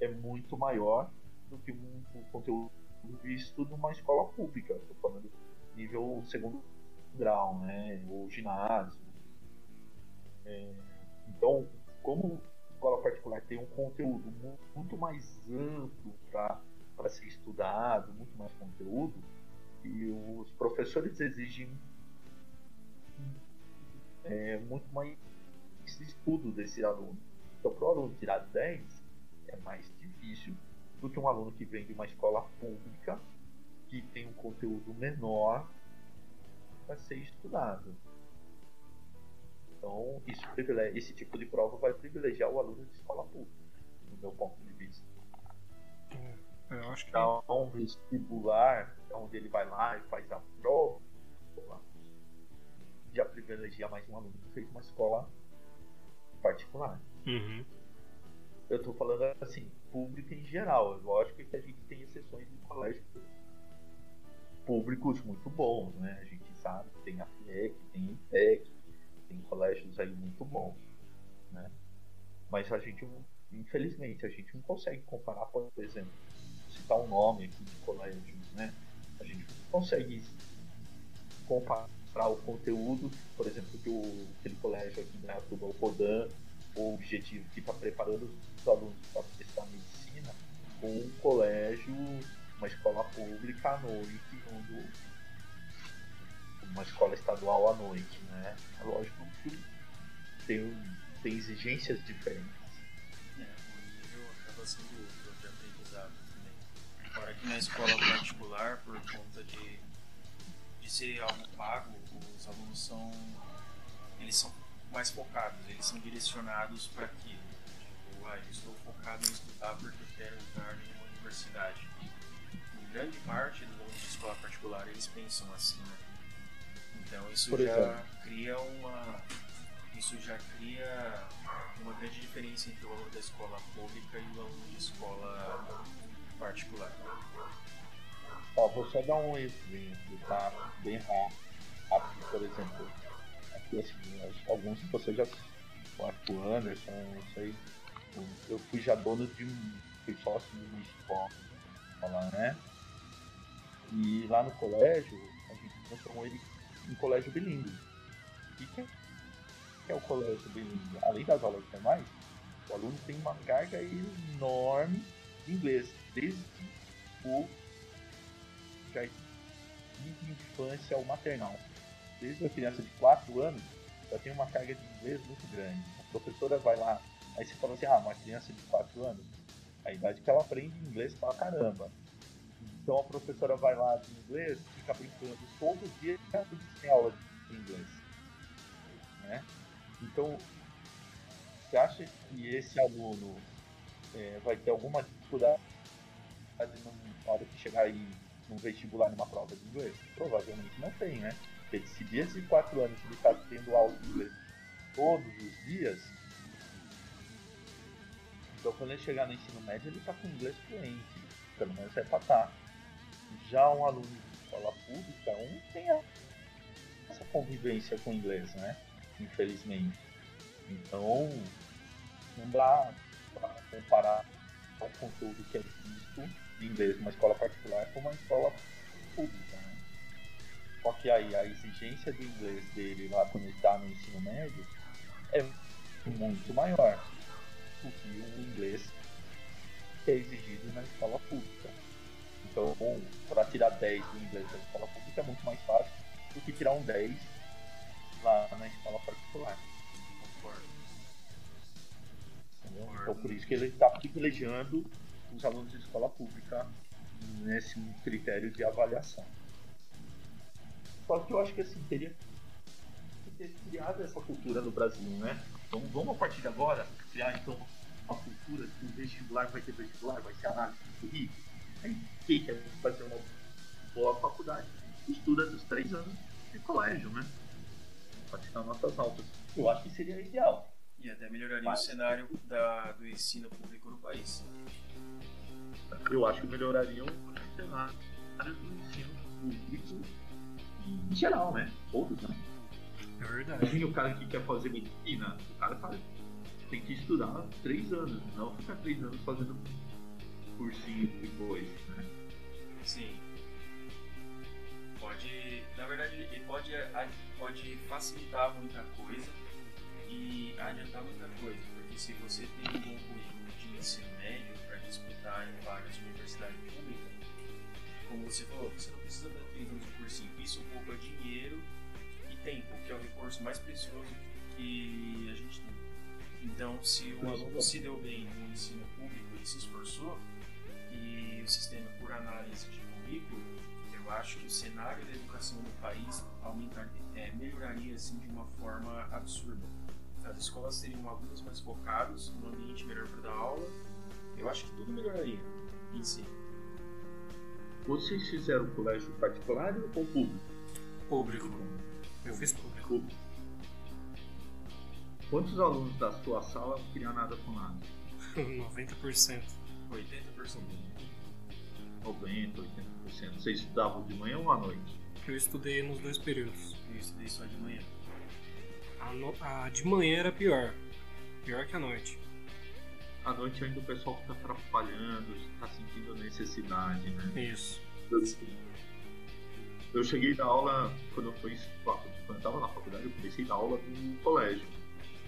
é muito maior do que um, conteúdo visto numa escola pública. Estou falando nível segundo grau, né? Ou ginásio. É, então, como escola particular tem um conteúdo mu- muito mais amplo para ser estudado, muito mais conteúdo, e os professores exigem é, muito mais estudo desse aluno. Então, para o aluno tirar 10 é mais difícil do que um aluno que vem de uma escola pública que tem um conteúdo menor para ser estudado. Então, isso esse tipo de prova vai privilegiar o aluno de escola pública, do meu ponto de vista. Eu acho que Então, um vestibular, onde ele vai lá e faz a prova, já privilegia mais um aluno que fez uma escola particular. Uhum. Eu estou falando assim, público em geral. Lógico que a gente tem exceções de colégios públicos muito bons, né? A gente sabe que tem a FIEC, tem a IPEC, tem colégios aí muito bons, né? Mas a gente, infelizmente, a gente não consegue comparar, por exemplo, citar um nome aqui de colégios, né? A gente consegue comparar o conteúdo, por exemplo, que o, aquele colégio aqui em Aratuba, o Rodan, o objetivo que está preparando os alunos para prestar medicina, com um colégio, uma escola pública à noite, onde uma escola estadual à noite, né? É lógico que tem, tem exigências diferentes. É, o nível acaba sendo outro de aprendizado também. Fora que na escola particular, por conta de, de ser algo pago, os alunos são eles são mais focados, eles são direcionados para aquilo. Estou focado em estudar porque eu quero entrar em uma universidade. Em grande parte dos alunos de escola particular, eles pensam assim, né? Então isso Por já exemplo? cria uma isso já cria uma grande diferença entre o aluno da escola pública e o aluno de escola particular. Ó, vou só dar um exemplo, tá? Bem rápido, por exemplo. Aqui, assim, que alguns de vocês já. O Anderson, não sei. Eu- Eu fui já dono de um. Fui sócio de uma escola, né? E lá no colégio, a gente transformou ele em colégio bilíngue. E que que é o colégio bilíngue? Além das aulas normais, o aluno tem uma carga enorme de inglês, desde o de infância ao maternal. Desde a criança de 4 anos, já tem uma carga de inglês muito grande. A professora vai lá, aí você fala assim, ah, uma criança de 4 anos, a idade que ela aprende inglês pra caramba. Então a professora vai lá de inglês, fica brincando todo dia tem aula de inglês. Né? Então, você acha que esse aluno eh, vai ter alguma dificuldade na hora que chegar aí num vestibular numa prova de inglês? Provavelmente não tem, né? Porque se desde 4 anos ele está tendo aula de inglês todos os dias, então quando ele chegar no ensino médio ele está com inglês fluente, pelo menos é para estar. Já um aluno de escola pública, um tem essa convivência com o inglês, né? Infelizmente. Então, não dá para comparar o conteúdo que é visto de inglês numa escola particular com uma escola pública. Né? Só que aí a exigência do inglês dele lá quando ele está no ensino médio é muito maior do que o inglês é exigido na escola pública. Então, para tirar 10 do inglês da escola pública é muito mais fácil do que tirar um 10 lá na escola particular. Entendeu? Então, por isso que ele está privilegiando os alunos de escola pública nesse critério de avaliação. Só que eu acho que assim, teria que criada essa cultura no Brasil, né? Então vamos a partir de agora criar então uma cultura que o vestibular vai ter vestibular, vai ser análise do currículo. Aí quem quer fazer uma boa faculdade estuda dos três anos de colégio, né? Para tirar notas altas. Eu acho que seria ideal. E até melhoraria Mas, o cenário da, do ensino público no país. Eu acho que melhoraria o cenário do ensino público em geral, né? Todos, né? É verdade. Imagina o cara que quer fazer medicina, o cara faz, tem que estudar três anos, não ficar três anos fazendo cursinho depois, né? Sim. Pode, na verdade, ele pode, pode facilitar muita coisa e adiantar muita coisa, porque se você tem um bom currículo de ensino médio para disputar em várias universidades públicas, como você falou, você não precisa dar três anos de cursinho, isso poupa dinheiro e tempo, que é o recurso mais precioso que a gente tem. Então, se o aluno se deu bem no ensino público e se esforçou, e o sistema por análise de currículo, eu acho que o cenário da educação no país aumentar, é, melhoraria assim, de uma forma absurda. As escolas teriam alunos mais focados, um ambiente melhor para dar aula. Eu acho que tudo melhoraria em si. Vocês fizeram colégio particular ou público? Público. Eu fiz público. público. Quantos alunos da sua sala não queriam nada com nada? 90%. 80%. 90%, 80%. Você estudava de manhã ou à noite? Eu estudei nos dois períodos. Eu estudei só de manhã. A, no... a de manhã era pior. Pior que a noite. À noite ainda o pessoal fica atrapalhando, está sentindo necessidade, né? Isso. Eu cheguei da aula, quando eu, fui, quando eu estava na faculdade, eu comecei a dar aula no colégio.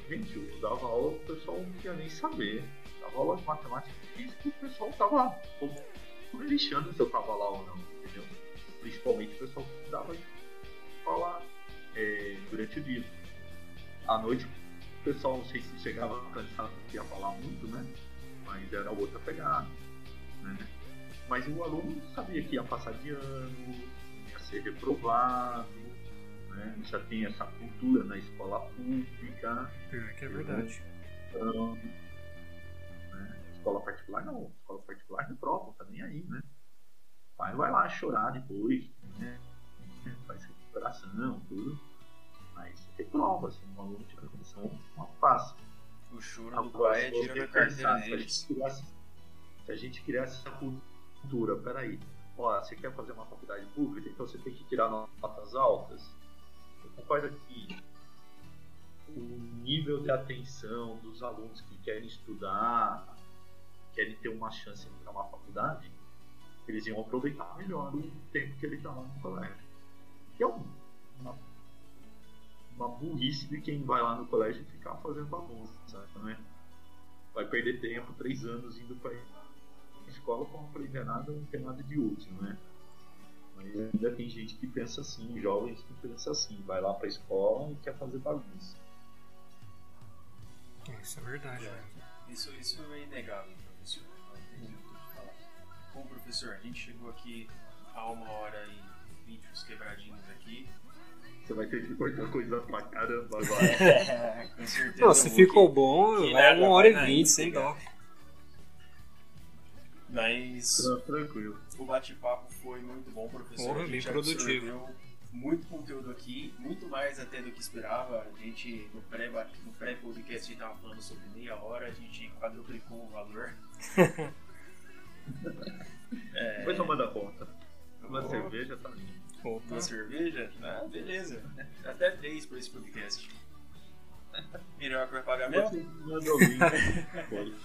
Gente, eu dava aula, o pessoal não queria nem saber. Dava aula de matemática e física o pessoal tava lixando se eu tava lá ou não, entendeu? Principalmente o pessoal que dava aula é, durante o dia. À noite, o pessoal, não sei se chegava cansado porque ia falar muito, né? Mas era outra pegada, né? Mas o aluno sabia que ia passar de ano, ia ser reprovado, né? Já tem essa cultura na escola pública. É, que é verdade. Então, né? Escola particular não. Escola particular não prova, tá nem aí, né? O pai vai lá chorar depois, né? Faz recuperação, tudo. Mas tem prova, se um aluno tiver condição, uma passa. O choro do pai é tira da carteira deles. Se a gente criasse essa cultura, peraí, ó, você quer fazer uma faculdade pública, então você tem que tirar notas altas concorda que o nível de atenção dos alunos que querem estudar, querem ter uma chance de entrar numa faculdade, eles iam aproveitar melhor o tempo que ele está lá no colégio. Que é uma, uma burrice de quem vai lá no colégio ficar fazendo bagunça, né? Vai perder tempo, três anos indo para escola para não aprender nada, não ter nada de útil, né? Mas ainda tem gente que pensa assim, jovens que pensam assim, vai lá pra escola e quer fazer bagunça. Isso é verdade, é. Isso, isso é inegável, professor. Não tem muito o que falar. Bom, professor, a gente chegou aqui a uma hora e vinte os quebradinhos aqui. Você vai ter que cortar coisa pra caramba agora. é, com certeza. Não, se ficou bom, vai uma hora e vinte, sem dó. Mas. tranquilo. O bate-papo foi muito bom, professor. Porra, bem produtivo. Muito conteúdo aqui, muito mais até do que esperava. A gente, no pré-podcast, no pré a gente estava falando sobre meia hora, a gente quadruplicou o valor. é... Depois eu mando a conta. Uma oh. cerveja tá ali. Uma cerveja? Ah, beleza. Até três por esse podcast. Melhor que vai pagar mesmo?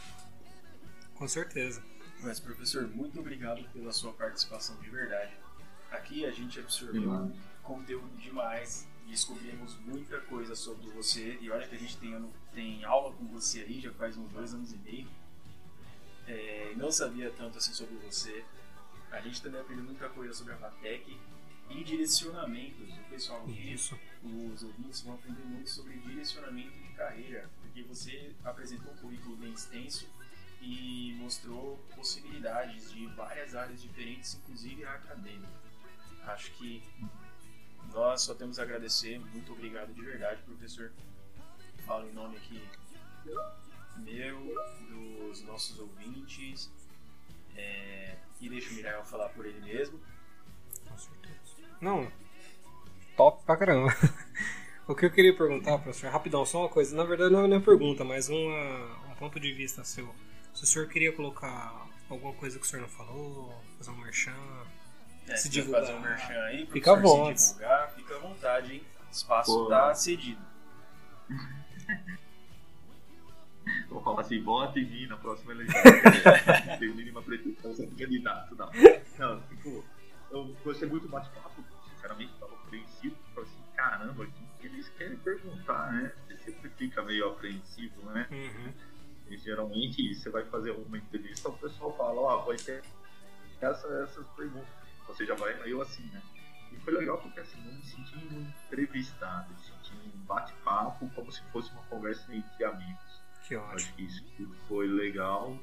Com certeza. Mas, professor, muito obrigado pela sua participação de verdade. Aqui a gente absorveu conteúdo demais, descobrimos muita coisa sobre você. E olha que a gente tem, tem aula com você aí já faz uns dois anos e meio. É, não sabia tanto assim sobre você. A gente também aprendeu muita coisa sobre a FATEC e direcionamentos. O pessoal aqui, Isso. os ouvintes vão aprender muito sobre direcionamento de carreira, porque você apresentou um currículo bem extenso e mostrou possibilidades de várias áreas diferentes, inclusive a acadêmica. Acho que nós só temos a agradecer. Muito obrigado de verdade, professor. Falo em nome aqui meu, dos nossos ouvintes. É, e deixa o Mirael falar por ele mesmo. Com certeza. Não, top pra caramba. o que eu queria perguntar, professor, rapidão, só uma coisa. Na verdade, não é uma pergunta, mas uma, um ponto de vista seu. Se o senhor queria colocar alguma coisa que o senhor não falou, fazer um merchan, É, Se divulgar. fazer um merchan aí, Fica à vontade. se divulgar, fica à vontade, hein? Espaço Pô. tá cedido. Vou falar assim, vota em mim na próxima eleição. Tenho mínima pretensão ser candidato, não. Não, tipo, eu gostei muito do bate-papo, sinceramente, estava apreensivo. Falei assim, caramba, o que eles querem perguntar, né? Você sempre fica meio apreensivo, né? Uhum. E geralmente você vai fazer uma entrevista, o pessoal fala, ó, vai ter essa, essas perguntas. Você já vai meio assim, né? E foi legal porque assim, eu me senti entrevistado, me senti um bate-papo como se fosse uma conversa entre amigos. Que ótimo. Acho que isso foi legal,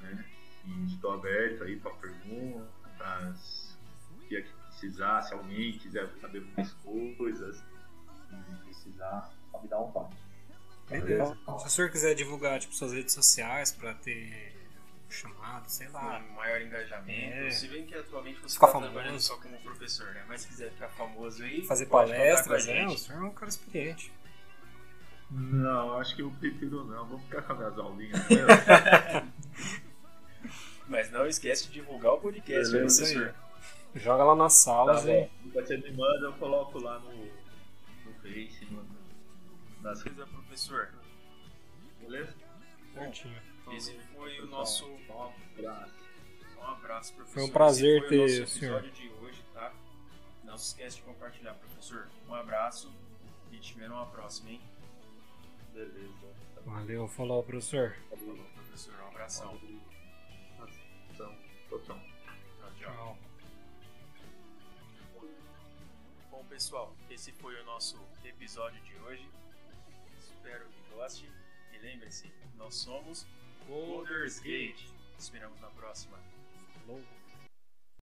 né? E estou aberto aí para perguntas, o que é que precisar, se alguém quiser saber mais coisas, se precisar, só me dá um toque. Beleza. Se o senhor quiser divulgar tipo, suas redes sociais pra ter chamado, sei lá. Com maior engajamento. É. Se bem que atualmente você Ficar está famoso. trabalhando só como professor, né? Mas se quiser ficar famoso aí, Fazer palestras, né? O senhor é um cara experiente. Não, acho que eu prefiro não, vou ficar com as minhas aulinhas. né? Mas não esquece de divulgar o podcast, né, Beleza, professor. Joga lá nas Tá salas bom. e. Você me manda, eu coloco lá no, no Face, no, redes, Beleza, professor. beleza? Certinho. Esse foi o nosso. Um abraço. Um abraço, professor. Foi um prazer Esse foi o ter nosso o senhor. episódio de hoje, tá? Não se esquece de compartilhar, professor. Um abraço e te ver numa próxima, hein? Beleza. Valeu, falou, professor. Falou, professor. Um abração. Então, tchau. Tchau, tchau. Tchau. Bom, pessoal, esse foi o nosso episódio de hoje. Espero que goste. E lembre-se, nós somos Boulders Gate. Esperamos na próxima. Falou.